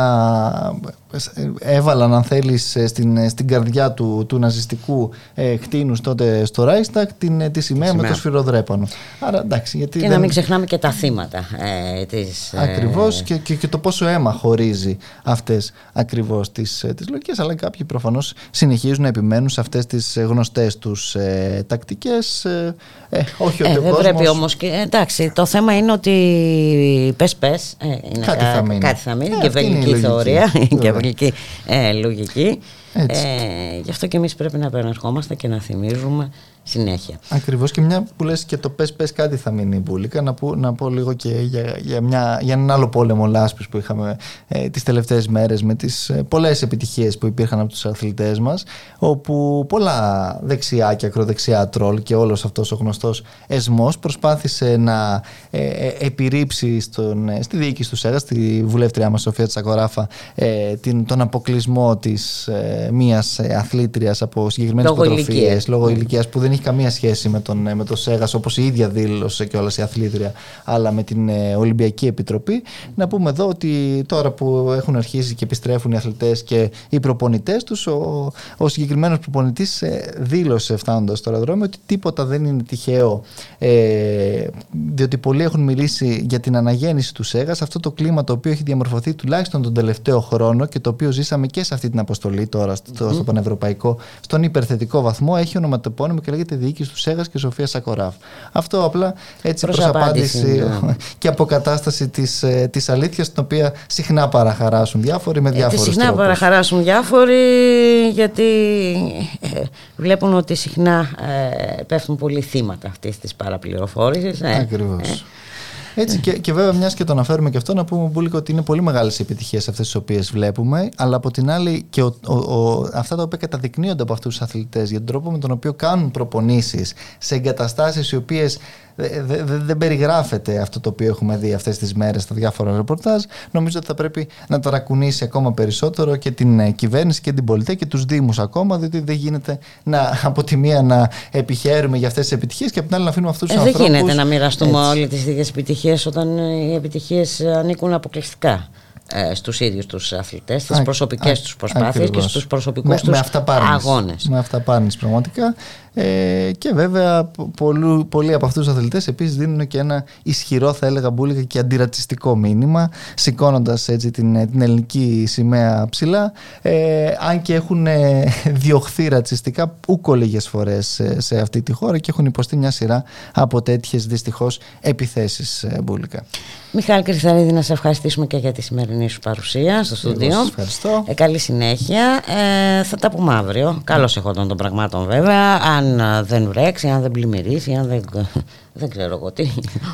έβαλαν αν θέλεις στην, στην καρδιά του, του ναζιστικού ε, κτίνους τότε στο Reichstag την, τη σημαία με το σφυροδρέπανο. Άρα εντάξει. Γιατί και δεν... να μην ξεχνάμε και τα θύματα ε, της... Ακριβώς και, και, και, το πόσο αίμα χωρίζει αυτές ακριβώς τις, τις λογικές αλλά κάποιοι προφανώς συνεχίζουν να επιμένουν σε αυτές τις γνωστές τους ε, τακτικές ε, ε όχι ότι ε, ο δεν κόσμος... πρέπει όμως και, εντάξει το θέμα είναι ότι πες πες ε, είναι κάτι, θα μείνει. κάτι θα μείνει και βελική θεωρία. Και βελική ε, λογική. Ε, γι' αυτό και εμείς πρέπει να επαναρχόμαστε και να θυμίζουμε συνέχεια. Ακριβώς και μια που λες και το πες, πες κάτι θα μείνει η Μπούλικα. Να πω, να πω λίγο και για, για, μια, για έναν άλλο πόλεμο λάσπης που είχαμε ε, τις τελευταίες μέρες με τις ε, πολλές επιτυχίες που υπήρχαν από τους αθλητές μας. Όπου πολλά δεξιά και ακροδεξιά τρόλ και όλος αυτός ο γνωστός εσμός προσπάθησε να ε, ε, επιρρύψει στον, ε, στη διοίκηση του ΣΕΓΑ, στη βουλεύτριά μας Σοφία Τσακοράφα, ε, την, τον αποκλεισμό της ε, μία αθλήτριας από συγκεκριμένες υποτροφίες λόγω ηλικίας που δεν έχει καμία σχέση με τον, με τον Σέγας όπως η ίδια δήλωσε και όλα η αθλήτρια αλλά με την ε, Ολυμπιακή Επιτροπή. Να πούμε εδώ ότι τώρα που έχουν αρχίσει και επιστρέφουν οι αθλητές και οι προπονητές τους ο, ο συγκεκριμένος προπονητής ε, δήλωσε φτάνοντας στο αεροδρόμιο ότι τίποτα δεν είναι τυχαίο ε, διότι πολλοί έχουν μιλήσει για την αναγέννηση του Σέγας αυτό το κλίμα το οποίο έχει διαμορφωθεί τουλάχιστον τον τελευταίο χρόνο και το οποίο ζήσαμε και σε αυτή την αποστολή τώρα στο, στο πανευρωπαϊκό στον υπερθετικό βαθμό έχει ονοματεπώνυμο και λέγεται διοίκηση του Σέγας και Σοφία Σακοράφ. Αυτό απλά έτσι προς απάντηση ναι. και αποκατάσταση της της ε, αλήθειας, την οποία συχνά παραχαράσουν διάφοροι με διάφορους ε, Συχνά τρόπους. παραχαράσουν διάφοροι, γιατί ε, βλέπουν ότι συχνά ε, πέφτουν πολύ θύματα αυτής της παραπληροφόρησης. Ε, Ακριβώς. Ε, έτσι και, και βέβαια, μιας και το αναφέρουμε και αυτό, να πούμε Μπούλικο ότι είναι πολύ μεγάλες οι επιτυχίες αυτές τις οποίες βλέπουμε, αλλά από την άλλη και ο, ο, ο, αυτά τα οποία καταδεικνύονται από αυτούς τους αθλητές για τον τρόπο με τον οποίο κάνουν προπονήσεις σε εγκαταστάσεις οι οποίες δεν περιγράφεται αυτό το οποίο έχουμε δει αυτές τις μέρες στα διάφορα ρεπορτάζ νομίζω ότι θα πρέπει να ταρακουνήσει ακόμα περισσότερο και την ε, κυβέρνηση και την πολιτεία και τους δήμους ακόμα διότι δεν γίνεται να, από τη μία να επιχαίρουμε για αυτές τις επιτυχίες και από την άλλη να αφήνουμε αυτούς τους ε, ανθρώπους δεν γίνεται να μοιραστούμε όλες τις ίδιες επιτυχίες όταν οι επιτυχίες ανήκουν αποκλειστικά ε, στους ίδιους τους αθλητές, στις προσωπικές τους προσπάθειες και στους προσωπικούς με, τους με αγώνες. Με αυταπάρνηση πραγματικά. Ε, και βέβαια πολλοί, πολλοί από αυτούς τους αθλητές επίσης δίνουν και ένα ισχυρό θα έλεγα μπουλικα και αντιρατσιστικό μήνυμα σηκώνοντας έτσι την, την ελληνική σημαία ψηλά ε, αν και έχουν ε, διωχθεί ρατσιστικά ούκο λίγες φορές σε αυτή τη χώρα και έχουν υποστεί μια σειρά από τέτοιες δυστυχώς επιθέσεις ε, μπουλικα. Μιχάλη Κρυθαρίδη να σε ευχαριστήσουμε και για τη σημερινή σου παρουσία στο στούντιο. Ευχαριστώ. Ε, καλή συνέχεια. Ε, θα τα πούμε αύριο. Καλώς εχόντων των πραγμάτων βέβαια αν ε, δεν βρέξει, αν δεν πλημμυρίσει, αν δεν, δεν ξέρω εγώ τι.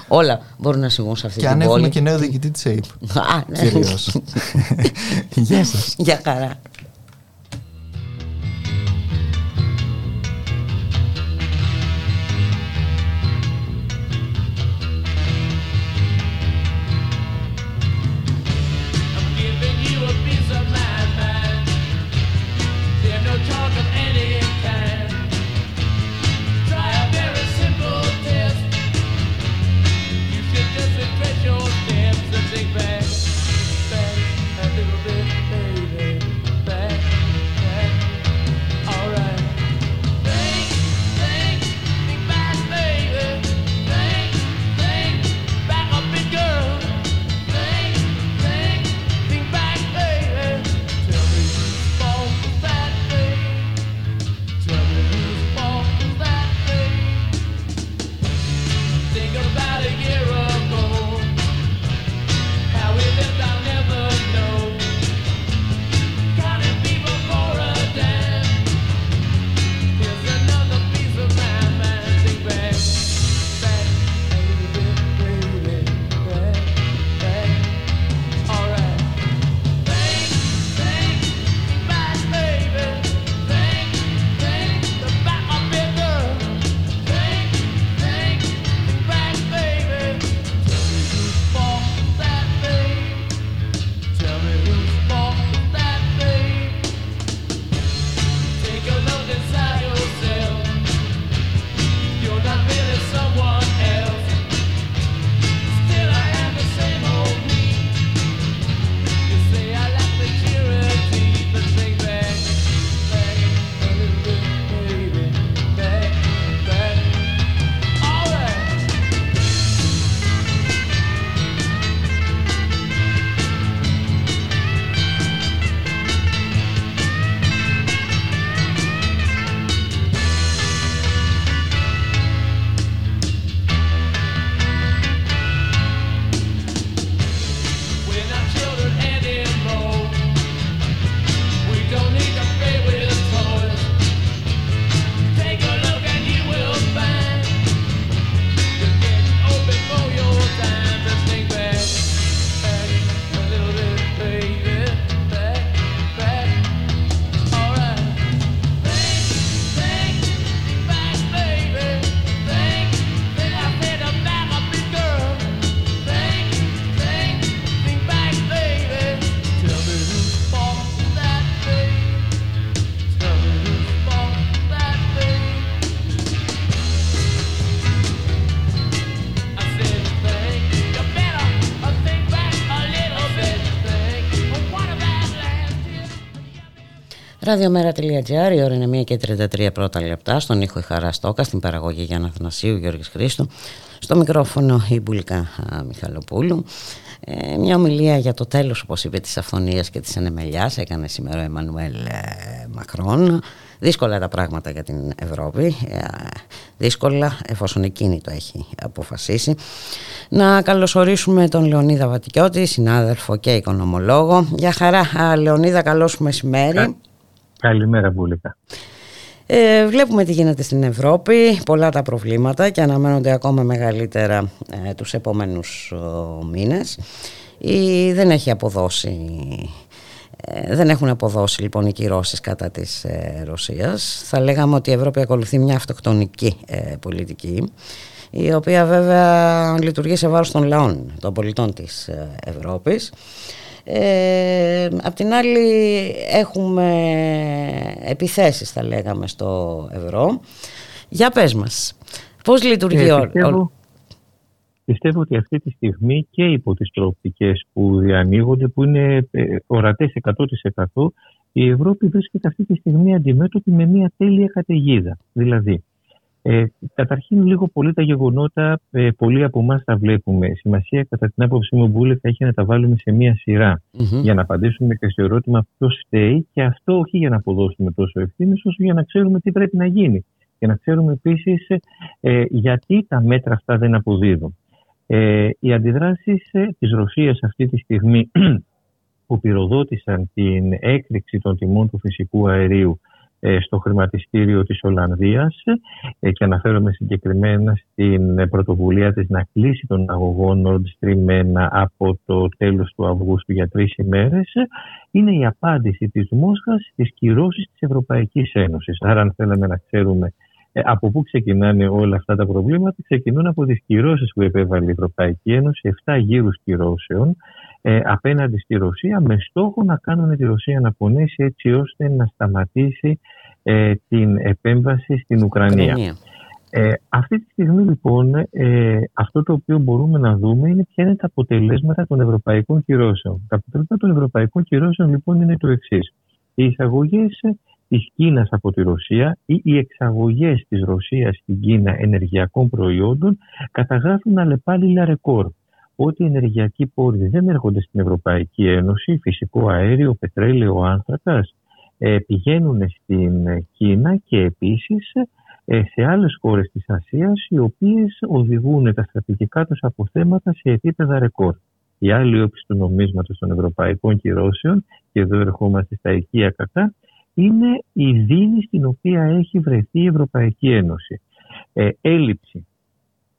Όλα μπορούν να συμβούν σε αυτή και την πόλη. Και αν έχουμε και νέο διοικητή της ΑΕΠ. Α, ναι. Γεια σας. Γεια χαρά. Ραδιομέρα.gr, η ώρα είναι 1 και 33 πρώτα λεπτά. Στον ήχο η Χαρά Στόκα, στην παραγωγή Γιάννα Θανασίου, Γιώργης Χρήστο. Στο μικρόφωνο η Μπουλικά Μιχαλοπούλου. Ε, μια ομιλία για το τέλος, όπως είπε, της αυθονίας και της ανεμελιάς έκανε σήμερα ο Εμμανουέλ ε, Μακρόν. Δύσκολα τα πράγματα για την Ευρώπη, ε, δύσκολα εφόσον εκείνη το έχει αποφασίσει. Να καλωσορίσουμε τον Λεωνίδα Βατικιώτη, συνάδελφο και οικονομολόγο. Για χαρά, Λεωνίδα, καλώς μεσημέρι. Καλημέρα, Μπούλικα. Ε, βλέπουμε τι γίνεται στην Ευρώπη, πολλά τα προβλήματα και αναμένονται ακόμα μεγαλύτερα ε, τους επόμενους μήνες. Η, δεν έχει αποδώσει ε, δεν έχουν αποδώσει λοιπόν οι κυρώσεις κατά της ε, Ρωσίας. Θα λέγαμε ότι η Ευρώπη ακολουθεί μια αυτοκτονική ε, πολιτική η οποία βέβαια λειτουργεί σε βάρος των λαών, των πολιτών της Ευρώπης. Ε, απ' την άλλη έχουμε επιθέσεις θα λέγαμε στο ευρώ. Για πες μας, πώς λειτουργεί ο, Πιστεύω ότι αυτή τη στιγμή και υπό τις προοπτικές που διανοίγονται, που είναι ε, ορατές 100% η Ευρώπη βρίσκεται αυτή τη στιγμή αντιμέτωπη με μια τέλεια καταιγίδα. Δηλαδή, ε, καταρχήν λίγο πολύ τα γεγονότα, ε, πολλοί από εμάς τα βλέπουμε. Σημασία κατά την άποψή μου Μπούλε θα έχει να τα βάλουμε σε μία σειρά για να απαντήσουμε και στο ερώτημα ποιος φταίει και αυτό όχι για να αποδώσουμε τόσο ευθύνη όσο για να ξέρουμε τι πρέπει να γίνει και να ξέρουμε επίσης ε, γιατί τα μέτρα αυτά δεν αποδίδουν. Ε, οι αντιδράσεις ε, της Ρωσίας αυτή τη στιγμή που πυροδότησαν την έκρηξη των τιμών του φυσικού αερίου ε, στο χρηματιστήριο της Ολλανδίας ε, και αναφέρομαι συγκεκριμένα στην πρωτοβουλία της να κλείσει τον αγωγό Nord Stream 1 από το τέλος του Αυγούστου για τρεις ημέρες είναι η απάντηση της Μόσχας στις κυρώσεις της Ευρωπαϊκής Ένωσης. Άρα αν θέλαμε να ξέρουμε ε, από πού ξεκινάνε όλα αυτά τα προβλήματα, ξεκινούν από τις κυρώσεις που επέβαλε η Ευρωπαϊκή Ένωση, 7 γύρους κυρώσεων ε, απέναντι στη Ρωσία με στόχο να κάνουν τη Ρωσία να πονέσει έτσι ώστε να σταματήσει ε, την επέμβαση στην Ουκρανία. Ε, αυτή τη στιγμή λοιπόν ε, αυτό το οποίο μπορούμε να δούμε είναι ποια είναι τα αποτελέσματα των ευρωπαϊκών κυρώσεων. Τα αποτελέσματα των ευρωπαϊκών κυρώσεων λοιπόν είναι το εξής. Οι εισαγωγές της Κίνας από τη Ρωσία ή οι εξαγωγές της Ρωσίας στην Κίνα ενεργειακών προϊόντων καταγράφουν αλλεπάλληλα ρεκόρ. Ό,τι ενεργειακοί πόροι δεν έρχονται στην Ευρωπαϊκή Ένωση, φυσικό αέριο, πετρέλαιο, άνθρακας, ε, πηγαίνουν στην Κίνα και επίσης ε, σε άλλες χώρες της Ασίας οι οποίες οδηγούν τα στρατηγικά τους αποθέματα σε επίπεδα ρεκόρ. Η άλλη όψη του νομίσματος των ευρωπαϊκών κυρώσεων, και εδώ ερχόμαστε στα οικία κατά, είναι η δίνη στην οποία έχει βρεθεί η Ευρωπαϊκή Ένωση. Ε, έλλειψη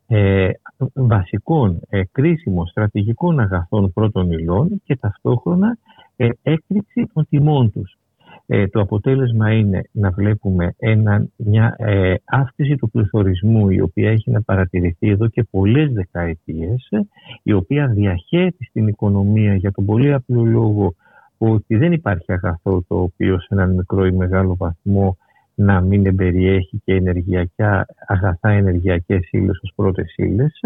ε, βασικών ε, κρίσιμων στρατηγικών αγαθών πρώτων υλών και ταυτόχρονα ε, έκρηξη των τιμών τους. Ε, το αποτέλεσμα είναι να βλέπουμε ένα, μια ε, αύξηση του πληθωρισμού η οποία έχει να παρατηρηθεί εδώ και πολλές δεκαετίες η οποία διαχέεται στην οικονομία για τον πολύ απλό λόγο ότι δεν υπάρχει αγαθό το οποίο σε έναν μικρό ή μεγάλο βαθμό να μην εμπεριέχει και ενεργειακά, αγαθά ενεργειακές ύλες ως πρώτες ύλες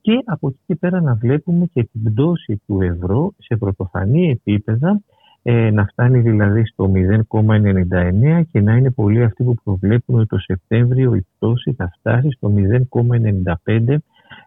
και από εκεί και πέρα να βλέπουμε και την πτώση του ευρώ σε πρωτοφανή επίπεδα ε, να φτάνει δηλαδή στο 0,99 και να είναι πολλοί αυτοί που προβλέπουν ότι το Σεπτέμβριο η πτώση θα φτάσει στο 0,95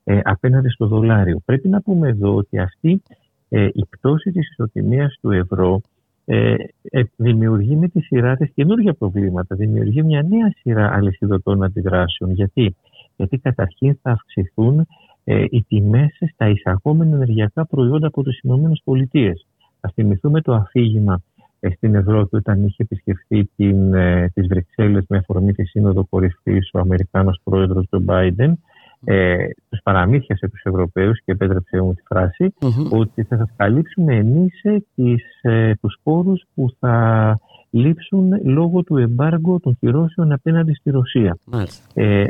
ε, απέναντι στο δολάριο. Πρέπει να πούμε εδώ ότι αυτή ε, η πτώση της ισοτιμίας του ευρώ ε, ε, δημιουργεί με τη σειρά της καινούργια προβλήματα, δημιουργεί μια νέα σειρά αλυσιδωτών αντιδράσεων. Γιατί, Γιατί καταρχήν θα αυξηθούν ε, οι τιμές στα εισαγόμενα ενεργειακά προϊόντα από τις ΗΠΑ. Θα θυμηθούμε το αφήγημα ε, στην Ευρώπη όταν είχε επισκεφθεί την, ε, τις Βρυξέλλες με αφορμή τη Σύνοδο Κορυφής ο Αμερικάνος πρόεδρος Τζο Μπάιντεν ε, τους παραμύθιασε τους Ευρωπαίους και επέτρεψε μου τη φραση ότι θα σας καλύψουμε εμείς ε, τις, ε, τους πόρους που θα λείψουν λόγω του εμπάργου των κυρώσεων απέναντι στη Ρωσία. Ε,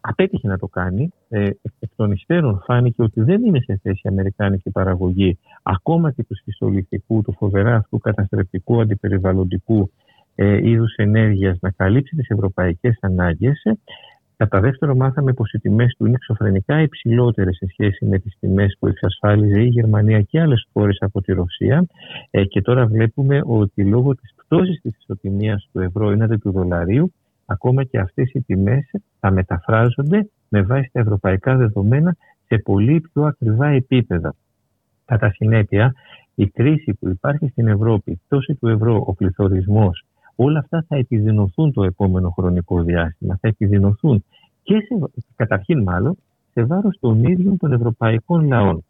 απέτυχε να το κάνει. Ε, εκ των υστέρων φάνηκε ότι δεν είναι σε θέση η Αμερικάνικη παραγωγή ακόμα και του σχιστολιθικού, του φοβερά αυτού καταστρεπτικού αντιπεριβαλλοντικού ε, είδους ενέργειας να καλύψει τις ευρωπαϊκές ανάγκες Κατά δεύτερο, μάθαμε πως οι τιμές του είναι εξωφρενικά υψηλότερες σε σχέση με τις τιμές που εξασφάλιζε η Γερμανία και άλλες χώρες από τη Ρωσία. Ε, και τώρα βλέπουμε ότι λόγω της πτώσεις της ισοτιμίας του ευρώ έναντι του δολαρίου, ακόμα και αυτές οι τιμές θα μεταφράζονται με βάση τα ευρωπαϊκά δεδομένα σε πολύ πιο ακριβά επίπεδα. Κατά συνέπεια, η κρίση που υπάρχει στην Ευρώπη, η πτώση του ευρώ, ο πληθωρισμός, όλα αυτά θα επιδεινωθούν το επόμενο χρονικό διάστημα. Θα επιδεινωθούν και σε, καταρχήν μάλλον σε βάρος των ίδιων των ευρωπαϊκών λαών.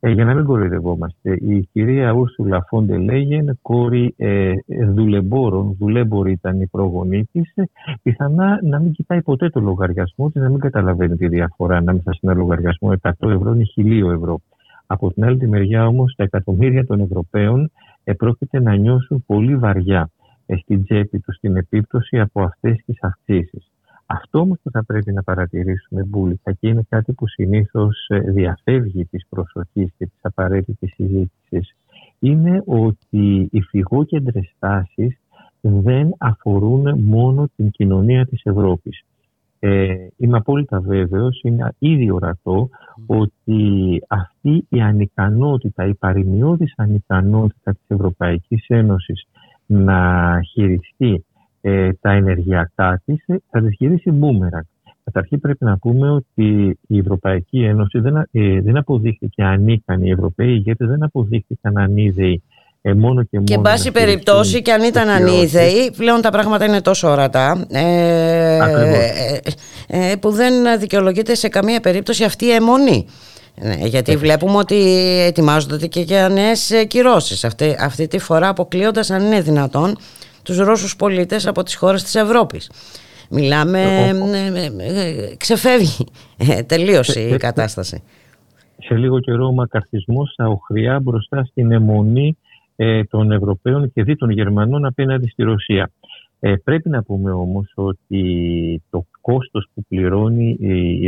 Ε, για να μην κοροϊδευόμαστε, η κυρία Ούρσουλα Φόντε Λέγεν, κόρη ε, δουλεμπόρων, δουλέμπορη ήταν η προγονή τη, ε, πιθανά να μην κοιτάει ποτέ το λογαριασμό της, να μην καταλαβαίνει τη διαφορά ανάμεσα σε ένα λογαριασμό 100 ευρώ ή 1000 ευρώ. Από την άλλη τη μεριά όμως, τα εκατομμύρια των Ευρωπαίων ε, πρόκειται να νιώσουν πολύ βαριά ε, στην τσέπη του στην επίπτωση από αυτές τις αυξήσεις. Αυτό όμως που θα πρέπει να παρατηρήσουμε, Μπούλικα, και είναι κάτι που συνήθως ε, διαφεύγει της προσοχής και της απαραίτητης συζήτησης, είναι ότι οι φυγόκεντρες τάσεις δεν αφορούν μόνο την κοινωνία της Ευρώπης. Ε, είμαι απόλυτα βέβαιος, είναι ήδη ορατό ότι αυτή η ανικανότητα, η παρημιώδης ανικανότητα της Ευρωπαϊκής Ένωσης να χειριστεί ε, τα ενεργειακά της, ε, θα τις γυρίσει μπούμερα. Καταρχήν πρέπει να πούμε ότι η Ευρωπαϊκή Ένωση δεν, ε, δεν αποδείχθηκε ανίκανη. Οι Ευρωπαίοι ηγέτες δεν αποδείχθηκαν ανίδεοι ε, μόνο και μόνο. Και εν πάση περιπτώσει, και αν ήταν ανίδεοι, πλέον τα πράγματα είναι τόσο ορατά. Ε, ε, που δεν δικαιολογείται σε καμία περίπτωση αυτή η αιμονή. Ναι, γιατί βλέπουμε ότι ετοιμάζονται και για νέες κυρώσεις. Αυτή, αυτή τη φορά αποκλείοντας, αν είναι δυνατόν, τους Ρώσους πολίτες από τις χώρες της Ευρώπης. Μιλάμε, ε, ε, ξεφεύγει ε, τελείως η κατάσταση. Σε λίγο καιρό ο μακαρθισμός θα οχριά μπροστά στην αιμονή των Ευρωπαίων και δι των Γερμανών απέναντι στη Ρωσία. πρέπει να πούμε όμως ότι το κόστος που πληρώνει η,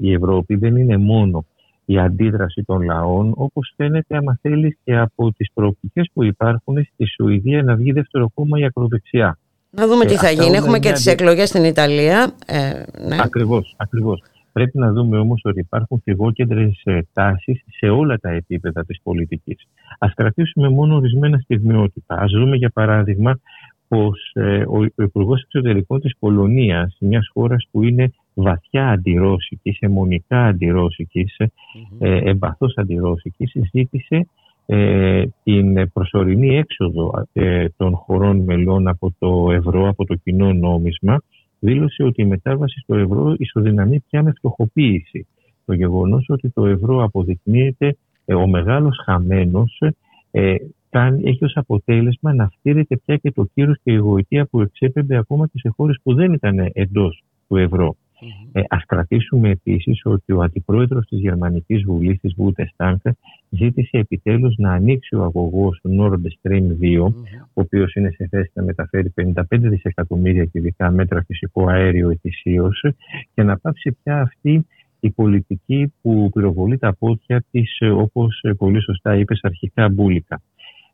η Ευρώπη δεν είναι μόνο η αντίδραση των λαών, όπως φαίνεται άμα θέλεις και από τις προοπτικές που υπάρχουν στη Σουηδία να βγει δεύτερο κόμμα η ακροδεξιά. Να δούμε τι ε, θα γίνει. Έχουμε και τις εκλογές στην Ιταλία. Ε, ναι. Ακριβώς, ακριβώς. Πρέπει να δούμε όμως ότι υπάρχουν φυγόκεντρες ε, τάσεις σε όλα τα επίπεδα της πολιτικής. Ας κρατήσουμε μόνο ορισμένα στιγμιότητα. Ας δούμε για παράδειγμα πως ε, ο Υπουργός Εξωτερικών της Πολωνίας, μιας χώρας που είναι βαθιά αντιρώσικης, αιμονικά αντιρώσικης, mm-hmm. ε, εμπαθώς αντιρώσικης, ζήτησε ε, την προσωρινή έξοδο ε, των χωρών μελών από το ευρώ, από το κοινό νόμισμα, δήλωσε ότι η μετάβαση στο ευρώ ισοδυναμεί πια με φτωχοποίηση. Το γεγονός ότι το ευρώ αποδεικνύεται ε, ο μεγάλος χαμένος ε, κάνει, έχει ως αποτέλεσμα να φτύρεται πια και το κύρος και η γοητεία που εξέπεμπε ακόμα και σε χώρες που δεν ήταν εντός του ευρώ. Mm-hmm. Ε, ας κρατήσουμε επίσης ότι ο αντιπρόεδρος της Γερμανικής Βουλής της Bundestag ζήτησε επιτέλους να ανοίξει ο αγωγός του Nord Stream 2 ο οποίος είναι σε θέση να μεταφέρει 55 δισεκατομμύρια κυβικά μέτρα φυσικό αέριο ετησίως και να πάψει πια αυτή η πολιτική που πυροβολεί τα πόδια της όπως πολύ σωστά είπες αρχικά μπουλικα.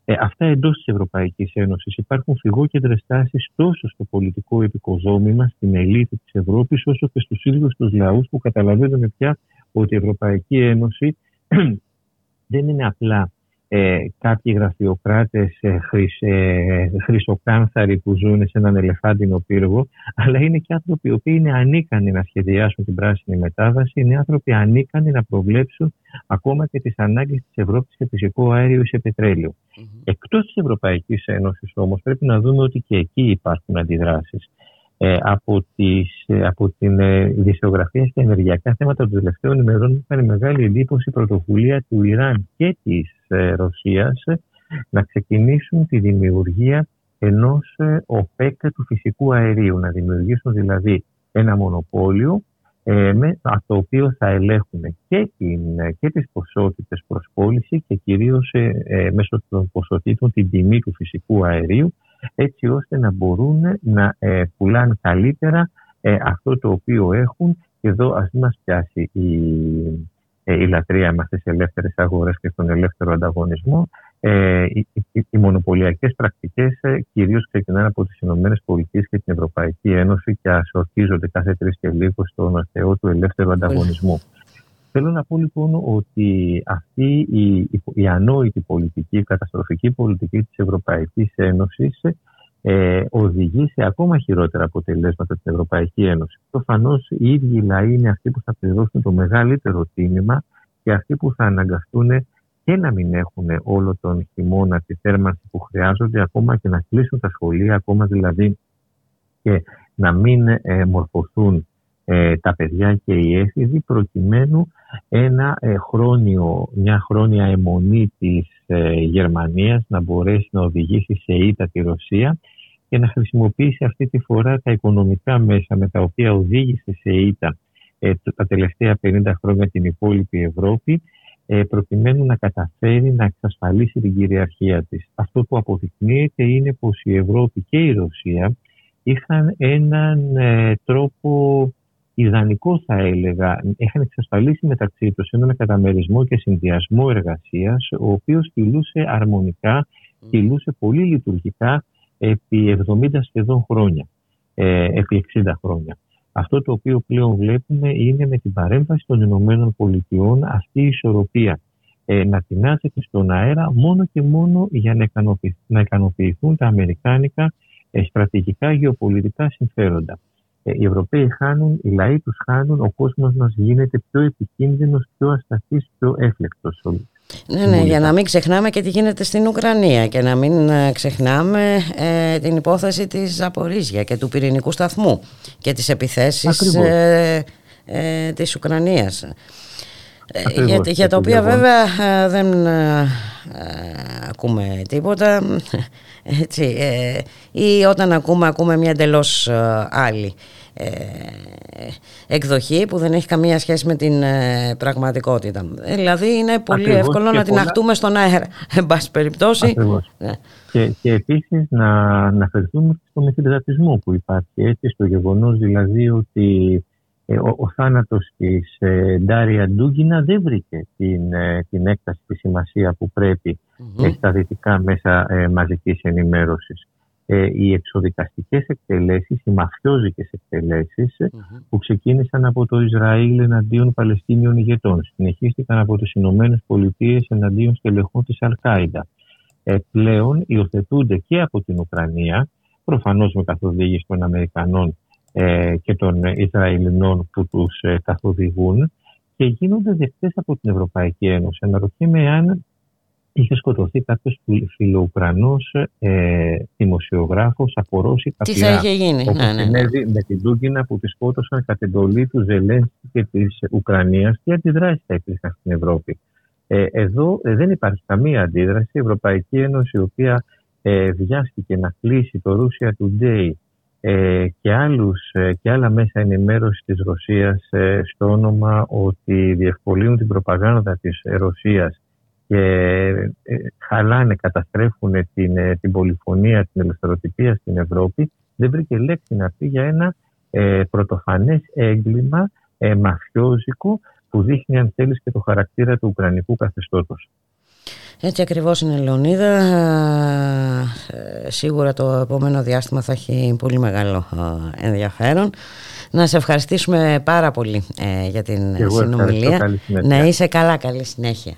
Ε, αυτά εντός της Ευρωπαϊκής Ένωσης. Υπάρχουν φυγόκεντρες τάσεις τόσο στο πολιτικό επικοδόμημα, στην ελίτη της Ευρώπης, όσο και στους ίδιους τους λαούς που καταλαβαίνουν πια ότι η Ευρωπαϊκή Ένωση δεν είναι απλά ε, κάποιοι γραφειοκράτες ε, ε, χρυσοκάνθαροι που ζουν σε έναν ελεφάντινο πύργο, αλλά είναι και άνθρωποι οι οποίοι είναι ανίκανοι να σχεδιάσουν την πράσινη μετάβαση, είναι άνθρωποι ανίκανοι να προβλέψουν ακόμα και τις ανάγκες της Ευρώπης σε φυσικό αέριο ή σε πετρέλαιο. Mm-hmm. Εκτός της Ευρωπαϊκής Ένωσης όμως πρέπει να δούμε ότι και εκεί υπάρχουν αντιδράσεις. Ε, από, τις, ε, από την ε, στα ενεργειακά θέματα των τελευταίων ημερών μου έκανε μεγάλη εντύπωση η πρωτοβουλία του Ιράν και της ε, Ρωσίας να ξεκινήσουν τη δημιουργία ενός ε, ΟΠΕΚ του φυσικού αερίου, να δημιουργήσουν δηλαδή ένα μονοπόλιο ε, με, το οποίο θα ελέγχουν και, την, και τις ποσότητες προς πώληση και κυρίως ε, μέσω των ποσοτήτων την τιμή του φυσικού αερίου έτσι ώστε να μπορούν να ε, πουλάνε καλύτερα ε, αυτό το οποίο έχουν και εδώ ας μην μας πιάσει η, ε, η λατρεία με αυτές τις ελεύθερες αγορές και στον ελεύθερο ανταγωνισμό. Ε, οι, οι, οι μονοπωλιακές πρακτικές ε, κυρίως ξεκινάνε από τις Ηνωμένες Πολιτείες και την Ευρωπαϊκή Ένωση και ασορτίζονται κάθε τρεις και λίγο στον θεό του ελεύθερου ανταγωνισμού. Θέλω να πω λοιπόν ότι αυτή η, η, η ανόητη πολιτική, η καταστροφική πολιτική της Ευρωπαϊκής Ένωσης ε, οδηγεί σε ακόμα χειρότερα αποτελέσματα στην Ευρωπαϊκή Ένωση. Προφανώς οι ίδιοι λαοί είναι αυτοί που θα πληρώσουν το μεγαλύτερο τίμημα και αυτοί που θα αναγκαστούν και να μην έχουν όλο τον χειμώνα τη θέρμανση που χρειάζονται, ακόμα και να κλείσουν τα σχολεία, ακόμα δηλαδή και να μην ε, μορφωθούν ε, τα παιδιά και οι έφηβοι προκειμένου ένα ε, χρόνιο, μια χρόνια αιμονή της ε, Γερμανίας να μπορέσει να οδηγήσει σε ήττα τη Ρωσία και να χρησιμοποιήσει αυτή τη φορά τα οικονομικά μέσα με τα οποία οδήγησε σε ήττα τα τελευταία 50 χρόνια την υπόλοιπη Ευρώπη προκειμένου να καταφέρει να εξασφαλίσει την κυριαρχία της. Αυτό που αποδεικνύεται είναι πως η Ευρώπη και η Ρωσία είχαν έναν τρόπο ιδανικό θα έλεγα, είχαν εξασφαλίσει μεταξύ τους έναν καταμερισμό και συνδυασμό εργασίας, ο οποίος κυλούσε αρμονικά, κυλούσε πολύ λειτουργικά επί 70 σχεδόν χρόνια, ε, επί 60 χρόνια. Αυτό το οποίο πλέον βλέπουμε είναι με την παρέμβαση των Ηνωμένων Πολιτειών αυτή η ισορροπία ε, να τεινάζεται στον αέρα μόνο και μόνο για να, να ικανοποιηθούν τα αμερικάνικα ε, στρατηγικά γεωπολιτικά συμφέροντα. Ε, οι Ευρωπαίοι χάνουν, οι λαοί τους χάνουν, ο κόσμος μας γίνεται πιο επικίνδυνος, πιο ασταθής, πιο έφλεκτος. Ναι, ναι, για να μην ξεχνάμε και τι γίνεται στην Ουκρανία και να μην ε, ξεχνάμε ε, την υπόθεση της Ζαπορίζια και του πυρηνικού σταθμού και τις επιθέσεις ε, ε, της Ουκρανίας. για, για τα οποία βέβαια δεν ακούμε τίποτα έτσι, ή όταν ακούμε ακούμε μια εντελώς άλλη ε, εκδοχή που δεν έχει καμία σχέση με την ε, πραγματικότητα. Ε, δηλαδή είναι πολύ εύκολο να την αχτούμε στον αέρα, εν πάση περιπτώσει. Ναι. Και, και επίσης να αναφερθούμε στο μεθυντρατισμό που υπάρχει, έτσι, στο γεγονός δηλαδή ότι ο, ο θάνατος της ε, Ντάρια Ντούγκινα δεν βρήκε την, την έκταση, τη σημασία που πρέπει mm-hmm. στα δυτικά μέσα ε, μαζικής ενημέρωσης ε, οι εξοδικαστικές εκτελέσεις, οι μαφιόζικες που ξεκίνησαν από το Ισραήλ εναντίον Παλαιστίνιων ηγετών. Συνεχίστηκαν από τις Ηνωμένες Πολιτείες εναντίον στελεχών της Αλκάιντα. Ε, πλέον υιοθετούνται και από την Ουκρανία, προφανώς με καθοδήγηση των Αμερικανών ε, και των Ισραηλινών που τους ε, καθοδηγούν και γίνονται δεκτές από την Ευρωπαϊκή Ένωση. Αναρωτιέμαι αν είχε σκοτωθεί κάποιος φιλοουκρανός ε, δημοσιογράφος από Ρώση Τι θα είχε γίνει, όπως ναι, ναι, ναι. με την Τούγκινα που τη σκότωσαν κατ' εντολή του Ζελένσκι και της Ουκρανίας. Τι αντιδράσεις θα υπήρχαν στην Ευρώπη. Ε, εδώ ε, δεν υπάρχει καμία αντίδραση. Η Ευρωπαϊκή Ένωση, η οποία ε, βιάστηκε να κλείσει το Russia Today ε, και, άλλους, ε, και άλλα μέσα ενημέρωσης της Ρωσίας ε, στο όνομα ότι διευκολύνουν την προπαγάνδα της Ρωσίας και ε, χαλάνε, καταστρέφουν την, ε, την πολυφωνία, την ελευθεροτυπία στην Ευρώπη, δεν βρήκε λέξη να πει για ένα ε, πρωτοφανές έγκλημα ε, μαφιόζικο που δείχνει αν θέλεις και το χαρακτήρα του Ουκρανικού καθεστώτος. Έτσι ακριβώς είναι Λεωνίδα. Σίγουρα το επόμενο διάστημα θα έχει πολύ μεγάλο ενδιαφέρον. Να σε ευχαριστήσουμε πάρα πολύ για την συνομιλία. Να είσαι καλά, καλή συνέχεια.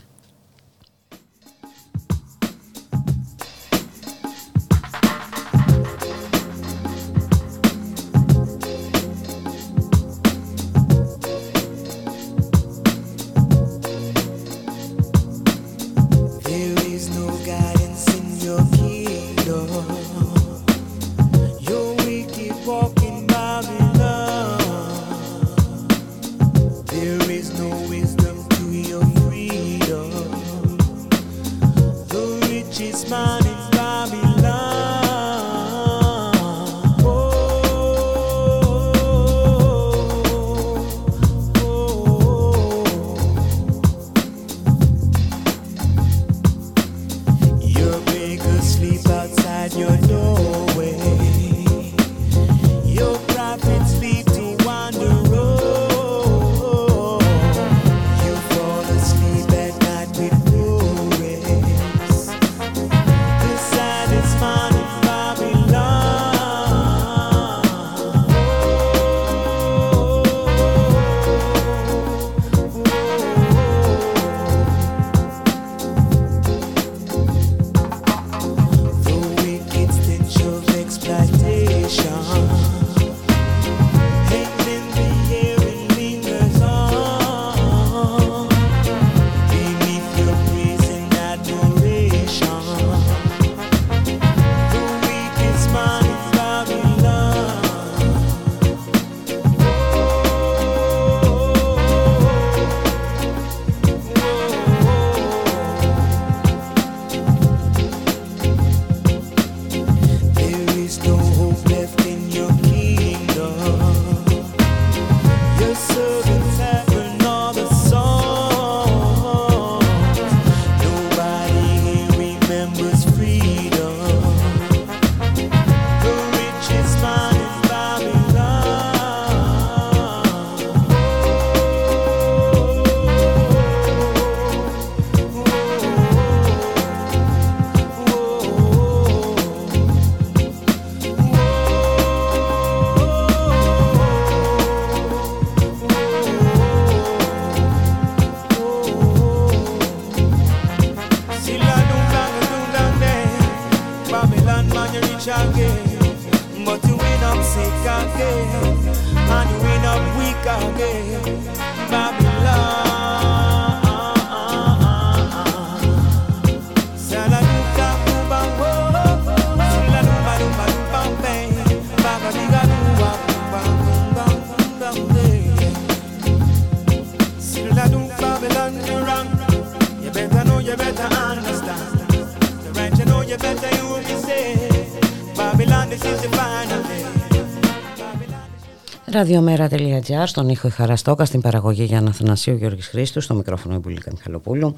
Ραδιομέρα.gr στον ήχο Χαραστόκα στην παραγωγή για Αθανασίου Γιώργης Χρήστου στο μικρόφωνο Ιμπουλίκα Μιχαλοπούλου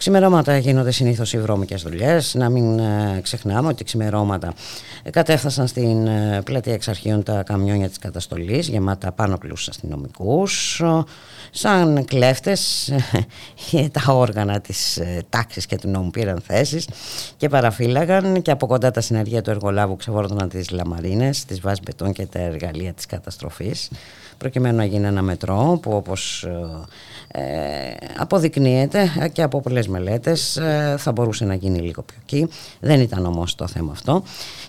Ξημερώματα γίνονται συνήθως οι βρώμικες δουλειές να μην ε, ξεχνάμε ότι ξημερώματα κατέφθασαν στην ε, πλατεία εξ αρχείων τα καμιόνια της καταστολής γεμάτα πάνω πλούσους αστυνομικούς σαν κλέφτες τα όργανα της ε, τάξης και του νόμου πήραν θέσεις και παραφύλαγαν και από κοντά τα συνεργεία του εργολάβου ξεφόρτωναν τις λαμαρίνες, τις βάσεις μπετών και τα εργαλεία της καταστροφής προκειμένου να γίνει ένα μετρό που όπως ε, αποδεικνύεται και από πολλές μελέτες ε, θα μπορούσε να γίνει λίγο πιο εκεί. Δεν ήταν όμως το θέμα αυτό.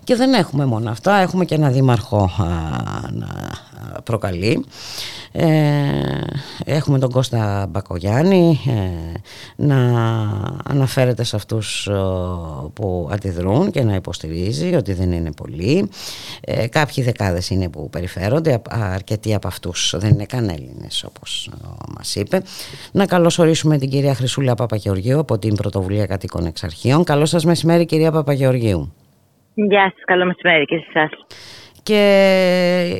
Και δεν έχουμε μόνο αυτά έχουμε και ένα δήμαρχο να προκαλεί ε, έχουμε τον Κώστα Μπακογιάννη ε, να αναφέρεται σε αυτούς ε, που αντιδρούν και να υποστηρίζει ότι δεν είναι πολλοί. Ε, κάποιοι δεκάδες είναι που περιφέρονται, αρκετοί από αυτούς δεν είναι καν Έλληνες όπως μας είπε. Να καλωσορίσουμε την κυρία Χρυσούλα Παπαγεωργίου από την Πρωτοβουλία Κατοίκων Εξαρχείων. Καλό σας μεσημέρι κυρία Παπαγεωργίου. Γεια σας, καλό μεσημέρι και σε εσάς και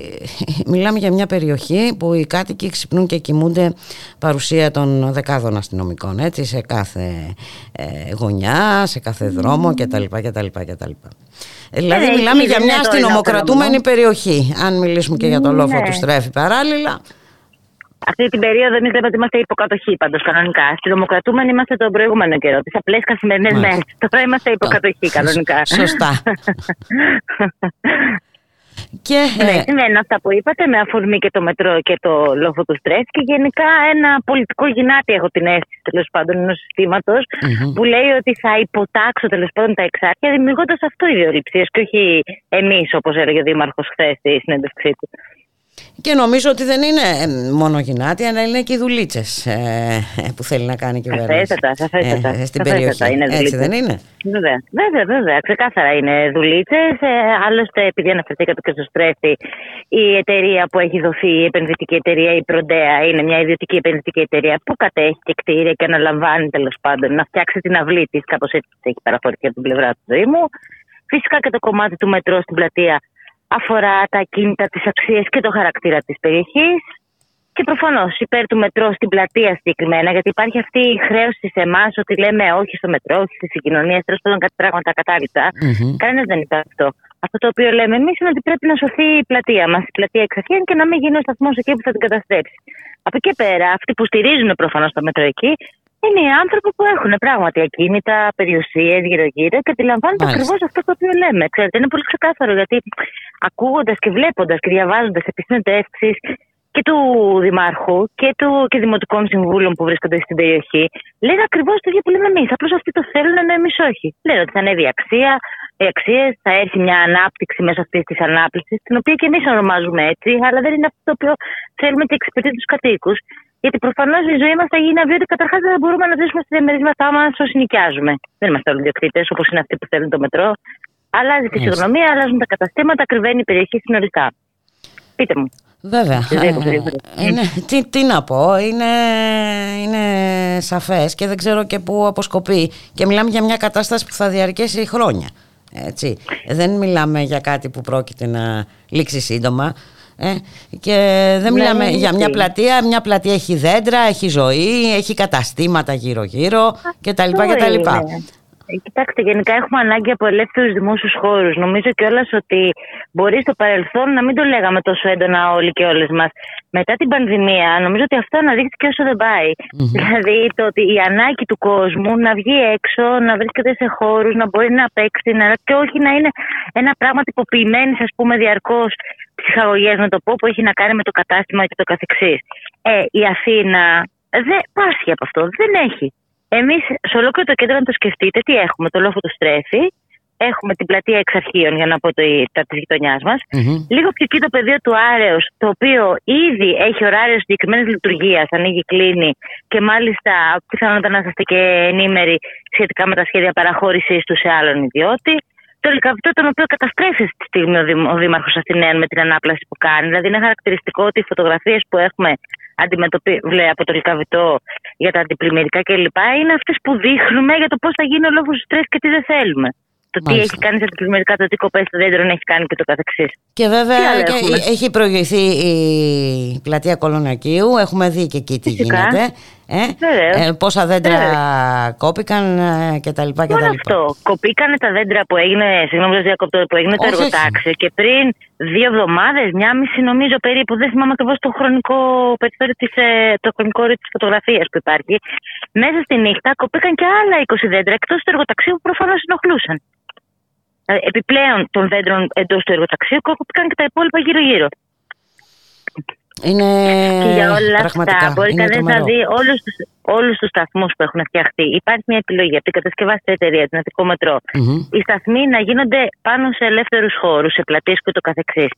μιλάμε για μια περιοχή που οι κάτοικοι ξυπνούν και κοιμούνται παρουσία των δεκάδων αστυνομικών έτσι, σε κάθε ε, γωνιά, σε κάθε δρόμο κτλ. κτλ, κτλ. Δηλαδή ε, μιλάμε για μια αστυνομοκρατούμενη περιοχή αν μιλήσουμε και για το λόφο ναι. του στρέφει παράλληλα αυτή την περίοδο εμείς λέμε ότι είμαστε υποκατοχή πάντως κανονικά. Αστυνομοκρατούμενοι είμαστε τον προηγούμενο καιρό, τις απλές καθημερινές μέρες. Τώρα είμαστε υποκατοχή κανονικά. Σωστά. Και, ναι, ε... σημαίνουν αυτά που είπατε με αφορμή και το μετρό και το λόγο του στρες. Και γενικά ένα πολιτικό γυνάτι έχω την αίσθηση τέλος πάντων ενός που λέει ότι θα υποτάξω τέλος πάντων τα εξάρτια δημιουργώντας αυτό ιδιοληψίε και όχι εμείς όπως έλεγε ο Δήμαρχος χθες στη συνέντευξή του. Και νομίζω ότι δεν είναι ε, μόνο γυνάτι, αλλά είναι και οι δουλίτσες ε, που θέλει να κάνει η κυβέρνηση. Σαφέστατα, ε, στην περιοχή. Είναι Έτσι δεν είναι; Βέβαια, βέβαια, βέβαια. Ξεκάθαρα είναι δουλίτσες. Ε, άλλωστε, επειδή αναφερθήκατε και στο Στρέφη, η εταιρεία που έχει δοθεί, η επενδυτική εταιρεία, η Προντέα, είναι μια ιδιωτική επενδυτική εταιρεία που κατέχει και κτίρια και αναλαμβάνει τέλος πάντων να φτιάξει την αυλή της, κάπως έτσι έχει παραφορηθεί από την πλευρά του Δήμου. Φυσικά και το κομμάτι του μετρό στην πλατεία αφορά τα κίνητα, τις αξίες και το χαρακτήρα της περιοχής και προφανώς υπέρ του μετρό στην πλατεία συγκεκριμένα, γιατί υπάρχει αυτή η χρέωση σε εμάς ότι λέμε όχι στο μετρό, όχι στι συγκοινωνίε, τέλος πάντων κάτι πράγματα κατάληπτα. Mm-hmm. Κανένας δεν είπε αυτό. Αυτό το οποίο λέμε εμείς είναι ότι πρέπει να σωθεί η πλατεία μας, η πλατεία εξαρχείων και να μην γίνει ο σταθμός εκεί που θα την καταστρέψει. Από εκεί πέρα, αυτοί που στηρίζουν προφανώς το μετρό εκεί είναι οι άνθρωποι που έχουν πράγματι ακίνητα, περιουσίες γύρω-γύρω και αντιλαμβάνονται ακριβώς αυτό το οποίο λέμε. Ξέρετε, είναι πολύ ξεκάθαρο γιατί ακούγοντας και βλέποντας και διαβάζοντας επί συνεντεύξει και του Δημάρχου και, του, και Δημοτικών Συμβούλων που βρίσκονται στην περιοχή, λένε ακριβώς το ίδιο που λέμε εμείς. Απλώς αυτοί το θέλουν ενώ εμείς όχι. Λένε ότι θα ανέβει η αξία, οι αξίες, θα έρθει μια ανάπτυξη μέσω αυτής της ανάπτυξης, την οποία και εμείς ονομάζουμε έτσι, αλλά δεν είναι αυτό το οποίο θέλουμε και εξυπηρετεί τους κατοίκους. Γιατί προφανώς η ζωή μας θα γίνει αβίωτη. Καταρχάς δεν μπορούμε να ζήσουμε στη διαμερίσματά μας όσοι νοικιάζουμε. Δεν είμαστε όλοι διοκτήτε όπως είναι αυτοί που θέλουν το μετρό. Αλλάζει τη συγγνωμία, αλλάζουν τα καταστήματα, κρυβαίνει η περιοχή συνολικά. Πείτε μου. Βέβαια. Ε, είναι, τι, τι να πω, είναι, είναι σαφές και δεν ξέρω και πού αποσκοπεί. Και μιλάμε για μια κατάσταση που θα διαρκέσει χρόνια. Έτσι. Δεν μιλάμε για κάτι που πρόκειται να λήξει σύντομα. Ε, και δεν ναι, μιλάμε για μια πλατεία. Μια πλατεία έχει δέντρα, έχει ζωή, έχει καταστήματα γύρω-γύρω κτλ. κτλ. Ε, κοιτάξτε, γενικά έχουμε ανάγκη από ελεύθερους δημόσιους χώρους. Νομίζω κιόλας ότι μπορεί στο παρελθόν να μην το λέγαμε τόσο έντονα όλοι και όλες μας. Μετά την πανδημία, νομίζω ότι αυτό αναδείχθηκε όσο δεν πάει. Mm-hmm. Δηλαδή, το ότι η ανάγκη του κόσμου να βγει έξω, να βρίσκεται σε χώρους, να μπορεί να παίξει να... και όχι να είναι ένα πράγμα τυποποιημένης, ας πούμε, διαρκώς ψυχαγωγίας, να το πω, που έχει να κάνει με το κατάστημα και το καθεξής. Ε, η Αθήνα δεν πάσχει από αυτό. Δεν έχει. Εμείς, σε ολόκληρο το κέντρο, να το σκεφτείτε, τι έχουμε, το λόφο του στρέφει, έχουμε την πλατεία εξαρχείων, για να πω το, τα της γειτονιάς μας. Μμμ. Λίγο πιο εκεί το πεδίο του Άρεος, το οποίο ήδη έχει ωράριο συγκεκριμένη λειτουργία, ανοίγει, κλείνει και μάλιστα πιθανότατα να είστε και ενήμεροι σχετικά με τα σχέδια παραχώρησή του σε άλλον ιδιώτη. Το Λικαβητό, τον οποίο καταστρέφει αυτή τη στιγμή ο, Δήμ- ο Δήμαρχος Αθηναίων με την ανάπλαση που κάνει. Δηλαδή, είναι χαρακτηριστικό ότι οι φωτογραφίες που έχουμε αντιμετωπίσει από το Λικαβητό για τα αντιπλημμυρικά κλπ. είναι αυτές που δείχνουμε για το πώς θα γίνει ο λόγο του στρες και τι δεν θέλουμε. Το τι Μάλιστα. έχει κάνει στα αντιπλημμυρικά, το τι κοπές των δέντρων έχει κάνει και το καθεξής. Και Τι βέβαια άλλο και έχουμε; έχει προηγηθεί η πλατεία Κολονακίου. Έχουμε δει και εκεί τι Φυσικά. γίνεται. Ε, Βεβαίως. ε, πόσα δέντρα κόπηκαν ε, και τα λοιπά και Μόνο τα λοιπά. αυτό. Κοπήκανε τα δέντρα που έγινε, συγγνώμη, δεν διακόπτω, που έγινε το Όχι, όχι. εργοτάξιο και πριν δύο εβδομάδες, μια μισή νομίζω περίπου, δεν θυμάμαι ακριβώς το χρονικό περιθώριο της το χρονικό όριο της φωτογραφίας που υπάρχει. Μέσα στη νύχτα κοπήκαν και άλλα 20 δέντρα εκτός του εργοταξίου που προφανώς ενοχλούσαν. Ε, Επιπλέον των δέντρων εντός του εργοταξίου κόπηκαν και τα υπόλοιπα γύρω-γύρω. Είναι Και για όλα Ε, πραγματικά αυτά μπορεί είναι κανεί να τρομερό. δει όλους τους όλους τους σταθμούς που έχουν φτιαχτεί. Υπάρχει μια επιλογή από την κατασκευάστρια εταιρεία, την Αττικό Μετρό. Μμμ. Οι σταθμοί να γίνονται πάνω σε ελεύθερους χώρους, σε πλατείες και το καθεξής.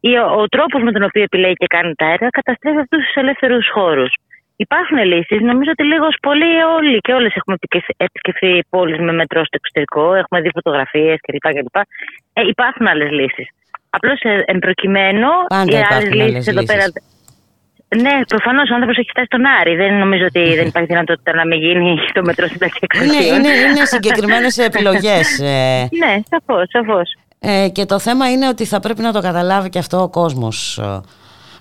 Ο, ο τρόπος με τον οποίο επιλέγει και κάνει τα έργα καταστρέφει αυτούς τους ελεύθερους χώρους. Υπάρχουν λύσεις. Νομίζω ότι λίγο πολύ όλοι και όλες έχουμε επισκεφ- επισκεφθεί πόλεις με μετρό στο εξωτερικό. Έχουμε δει φωτογραφίες κλπ. κλπ. Ε, υπάρχουν άλλες λύσεις. Απλώς εν προκειμένου, Πάντα οι άλλες υπάρχουν λύσεις άλλες εδώ λύσεις. πέρα. Ναι, προφανώς ο άνθρωπος έχει φτάσει στον Άρη. Δεν νομίζω ότι δεν υπάρχει δυνατότητα να μην γίνει το μετρό στην ταχύτητα Είναι, είναι, είναι συγκεκριμένες επιλογές. Ναι, σαφώς, σαφώς. Ε, και το θέμα είναι ότι θα πρέπει να το καταλάβει και αυτό ο κόσμος,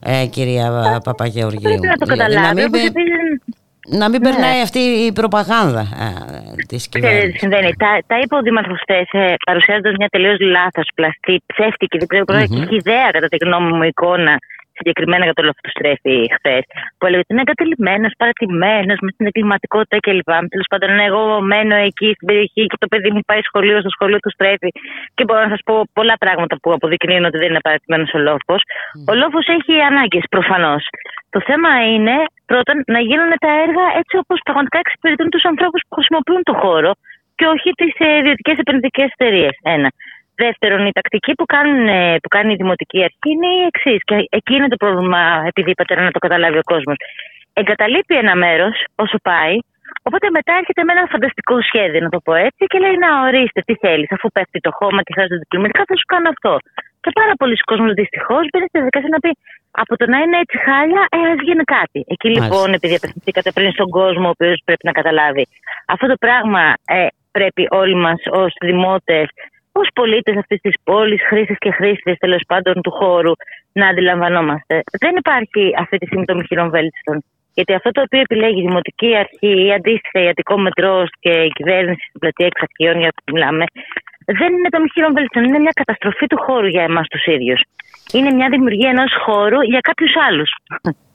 ε, κυρία Παπαγεωργίου. Πρέπει να το Δηλαδή, καταλάβει. Να μην, όπως πε- επίσης, να μην Ναι. περνάει αυτή η προπαγάνδα ε, της Ξέρετε τι κυβέρνησης. συμβαίνει. Τα, τα είπε ο Δήμαρχος χθες, παρουσιάζοντας μια τελείως λάθος, πλαστή, ψεύτικη, δεν ξέρω, Μμμ. mm ιδέα κατά τη γνώμη μου εικόνα συγκεκριμένα για το λοφτοστρέφη χθες. Που έλεγε ότι είναι εγκατελειμμένο, παρατημένο, μες την εγκληματικότητα κλπ. Τέλος πάντων, ναι, εγώ μένω εκεί στην περιοχή και το παιδί μου πάει σχολείο, στο σχολείο του στρέφει. Και μπορώ να σας πω πολλά πράγματα που αποδεικνύουν ότι δεν είναι παρατημένος ο λόφος. Ο λόφος έχει ανάγκες προφανώς. Το θέμα είναι πρώτον να γίνουν τα έργα έτσι όπως πραγματικά εξυπηρετούν τους ανθρώπους που χρησιμοποιούν το χώρο και όχι τις ιδιωτικές επενδυτικές εταιρείες. Ένα. Δεύτερον, η τακτική που, κάνουν, ε, που κάνει η Δημοτική Αρχή είναι η εξής. Και εκεί είναι το πρόβλημα, επειδή είπατε να το καταλάβει ο κόσμος. Εγκαταλείπει ένα μέρος όσο πάει, οπότε μετά έρχεται με ένα φανταστικό σχέδιο, να το πω έτσι, και λέει: Να ορίστε, τι θέλεις, αφού πέφτει το χώμα και χρειάζεται διπλωματικά, θα σου κάνω αυτό. Και πάρα πολλοί κόσμοι δυστυχώς μπαίνει στη διαδικασία να πει: Από το να είναι έτσι χάλια, ε, ας γίνει κάτι. Εκεί Μάλιστα. λοιπόν, επειδή απευθυνθήκατε πριν στον κόσμο, ο οποίος πρέπει να καταλάβει, αυτό το πράγμα ε, πρέπει όλοι μας ως δημότες, ω πολίτες αυτής της πόλης, χρήστες και χρήστες τέλος πάντων του χώρου, να αντιλαμβανόμαστε. Δεν υπάρχει αυτή τη στιγμή το μοιχειρόν βέλτιστον. Γιατί αυτό το οποίο επιλέγει η Δημοτική Αρχή ή αντίστοιχα η Αττικό Μετρό και η κυβέρνηση στην πλατεία εξαρχείων, για που μιλάμε, δεν είναι το μοιχειρόν βέλτιστον. Είναι μια καταστροφή του χώρου για εμάς τους ίδιους. Είναι μια δημιουργία ενός χώρου για κάποιους άλλους.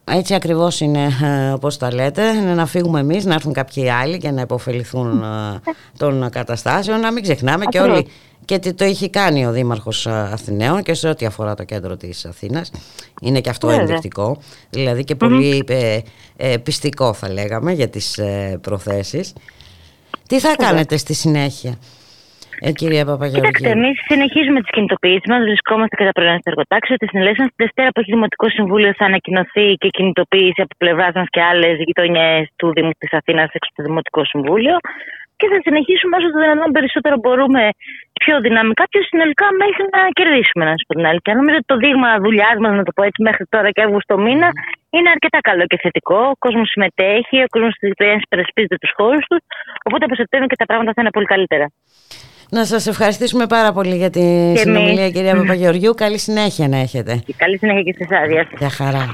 Έτσι ακριβώς είναι ε, όπως τα λέτε, είναι να φύγουμε εμείς, να έρθουν κάποιοι άλλοι και να υποφεληθούν ε, των καταστάσεων, να μην ξεχνάμε και Ακριβώς. όλοι και τι το έχει κάνει ο Δήμαρχος ε, Αθηναίων και σε ό,τι αφορά το κέντρο της Αθήνας. Είναι και αυτό Βέβαια. ενδεικτικό, δηλαδή και πολύ ε, ε, πιστικό θα λέγαμε για τις ε, προθέσεις. Τι θα κάνετε στη συνέχεια, ε, κυρία Παπαγεωργίου; Κοιτάξτε, εμείς συνεχίζουμε τις κινητοποιήσεις μας. Βρισκόμαστε κατά πρωινά στο εργοτάξιο. Τη συνελεύσεων στη Δευτέρα που έχει Δημοτικό Συμβούλιο θα ανακοινωθεί και κινητοποίηση από πλευράς μας και άλλες γειτονιές του Δήμου της Αθήνας έξω από το Δημοτικό Συμβούλιο. Και θα συνεχίσουμε όσο το δυνατόν περισσότερο μπορούμε πιο δυναμικά, πιο συνολικά μέχρι να κερδίσουμε, να σα πω την αλήθεια. Νομίζω ότι το δείγμα δουλειάς μας, να το πω έτσι, μέχρι τώρα και Αύγουστο μήνα είναι αρκετά καλό και θετικό. Ο κόσμος συμμετέχει, ο κόσμος της γειτονιά υπερασπίζεται τους χώρους τους. Οπότε από Σεπτέμβριο και τα πράγματα θα είναι πολύ καλύτερα. Να σας ευχαριστήσουμε πάρα πολύ για τη εμείς. συνομιλία κυρία Παπαγεωργίου. Καλή συνέχεια να έχετε. Και καλή συνέχεια και σε εσά. Γεια σας. Γεια χαρά.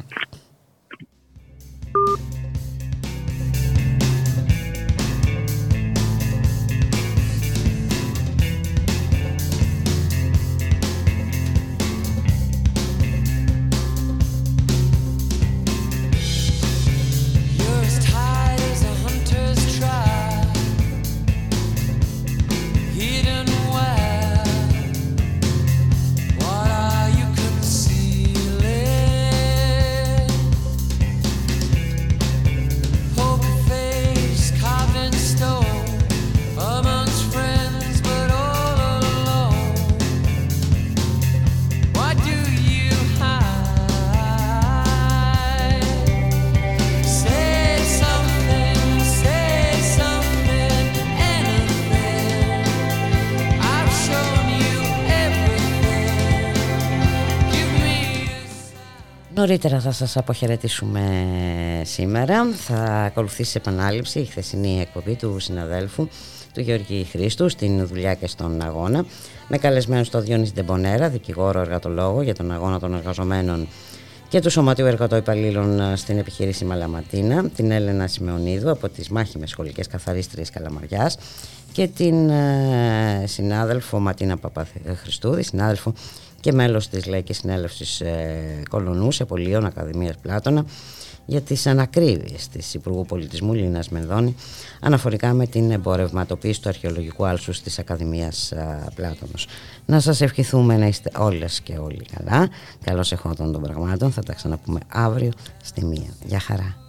Νωρίτερα θα σας αποχαιρετήσουμε σήμερα. Θα ακολουθήσει επανάληψη η χθεσινή εκπομπή του συναδέλφου του Γεωργή Χρήστου στην δουλειά και στον αγώνα με καλεσμένους τον Διόνυση Ντεμπονέρα, δικηγόρο εργατολόγο για τον αγώνα των εργαζομένων και του Σωματείου Εργατοϊπαλλήλων στην επιχείρηση Μαλαματίνα, την Έλενα Σιμεωνίδου από τις μάχημες σχολικές καθαρίστριες Καλαμαριάς και την ε, συνάδελφο Ματίνα Παπαχριστούδη, συνάδελφο και μέλος της Λαϊκής Συνέλευσης ε, Κολονού σε Πολίων Ακαδημίας Πλάτωνα για τις ανακρίβειες της Υπουργού Πολιτισμού Λίνας Μενδώνη αναφορικά με την εμπορευματοποίηση του αρχαιολογικού άλσους της Ακαδημίας ε, Πλάτωνος. Να σας ευχηθούμε να είστε όλες και όλοι καλά. Καλώς εχόντων των πραγμάτων. Θα τα ξαναπούμε αύριο στη μία. Γεια χαρά.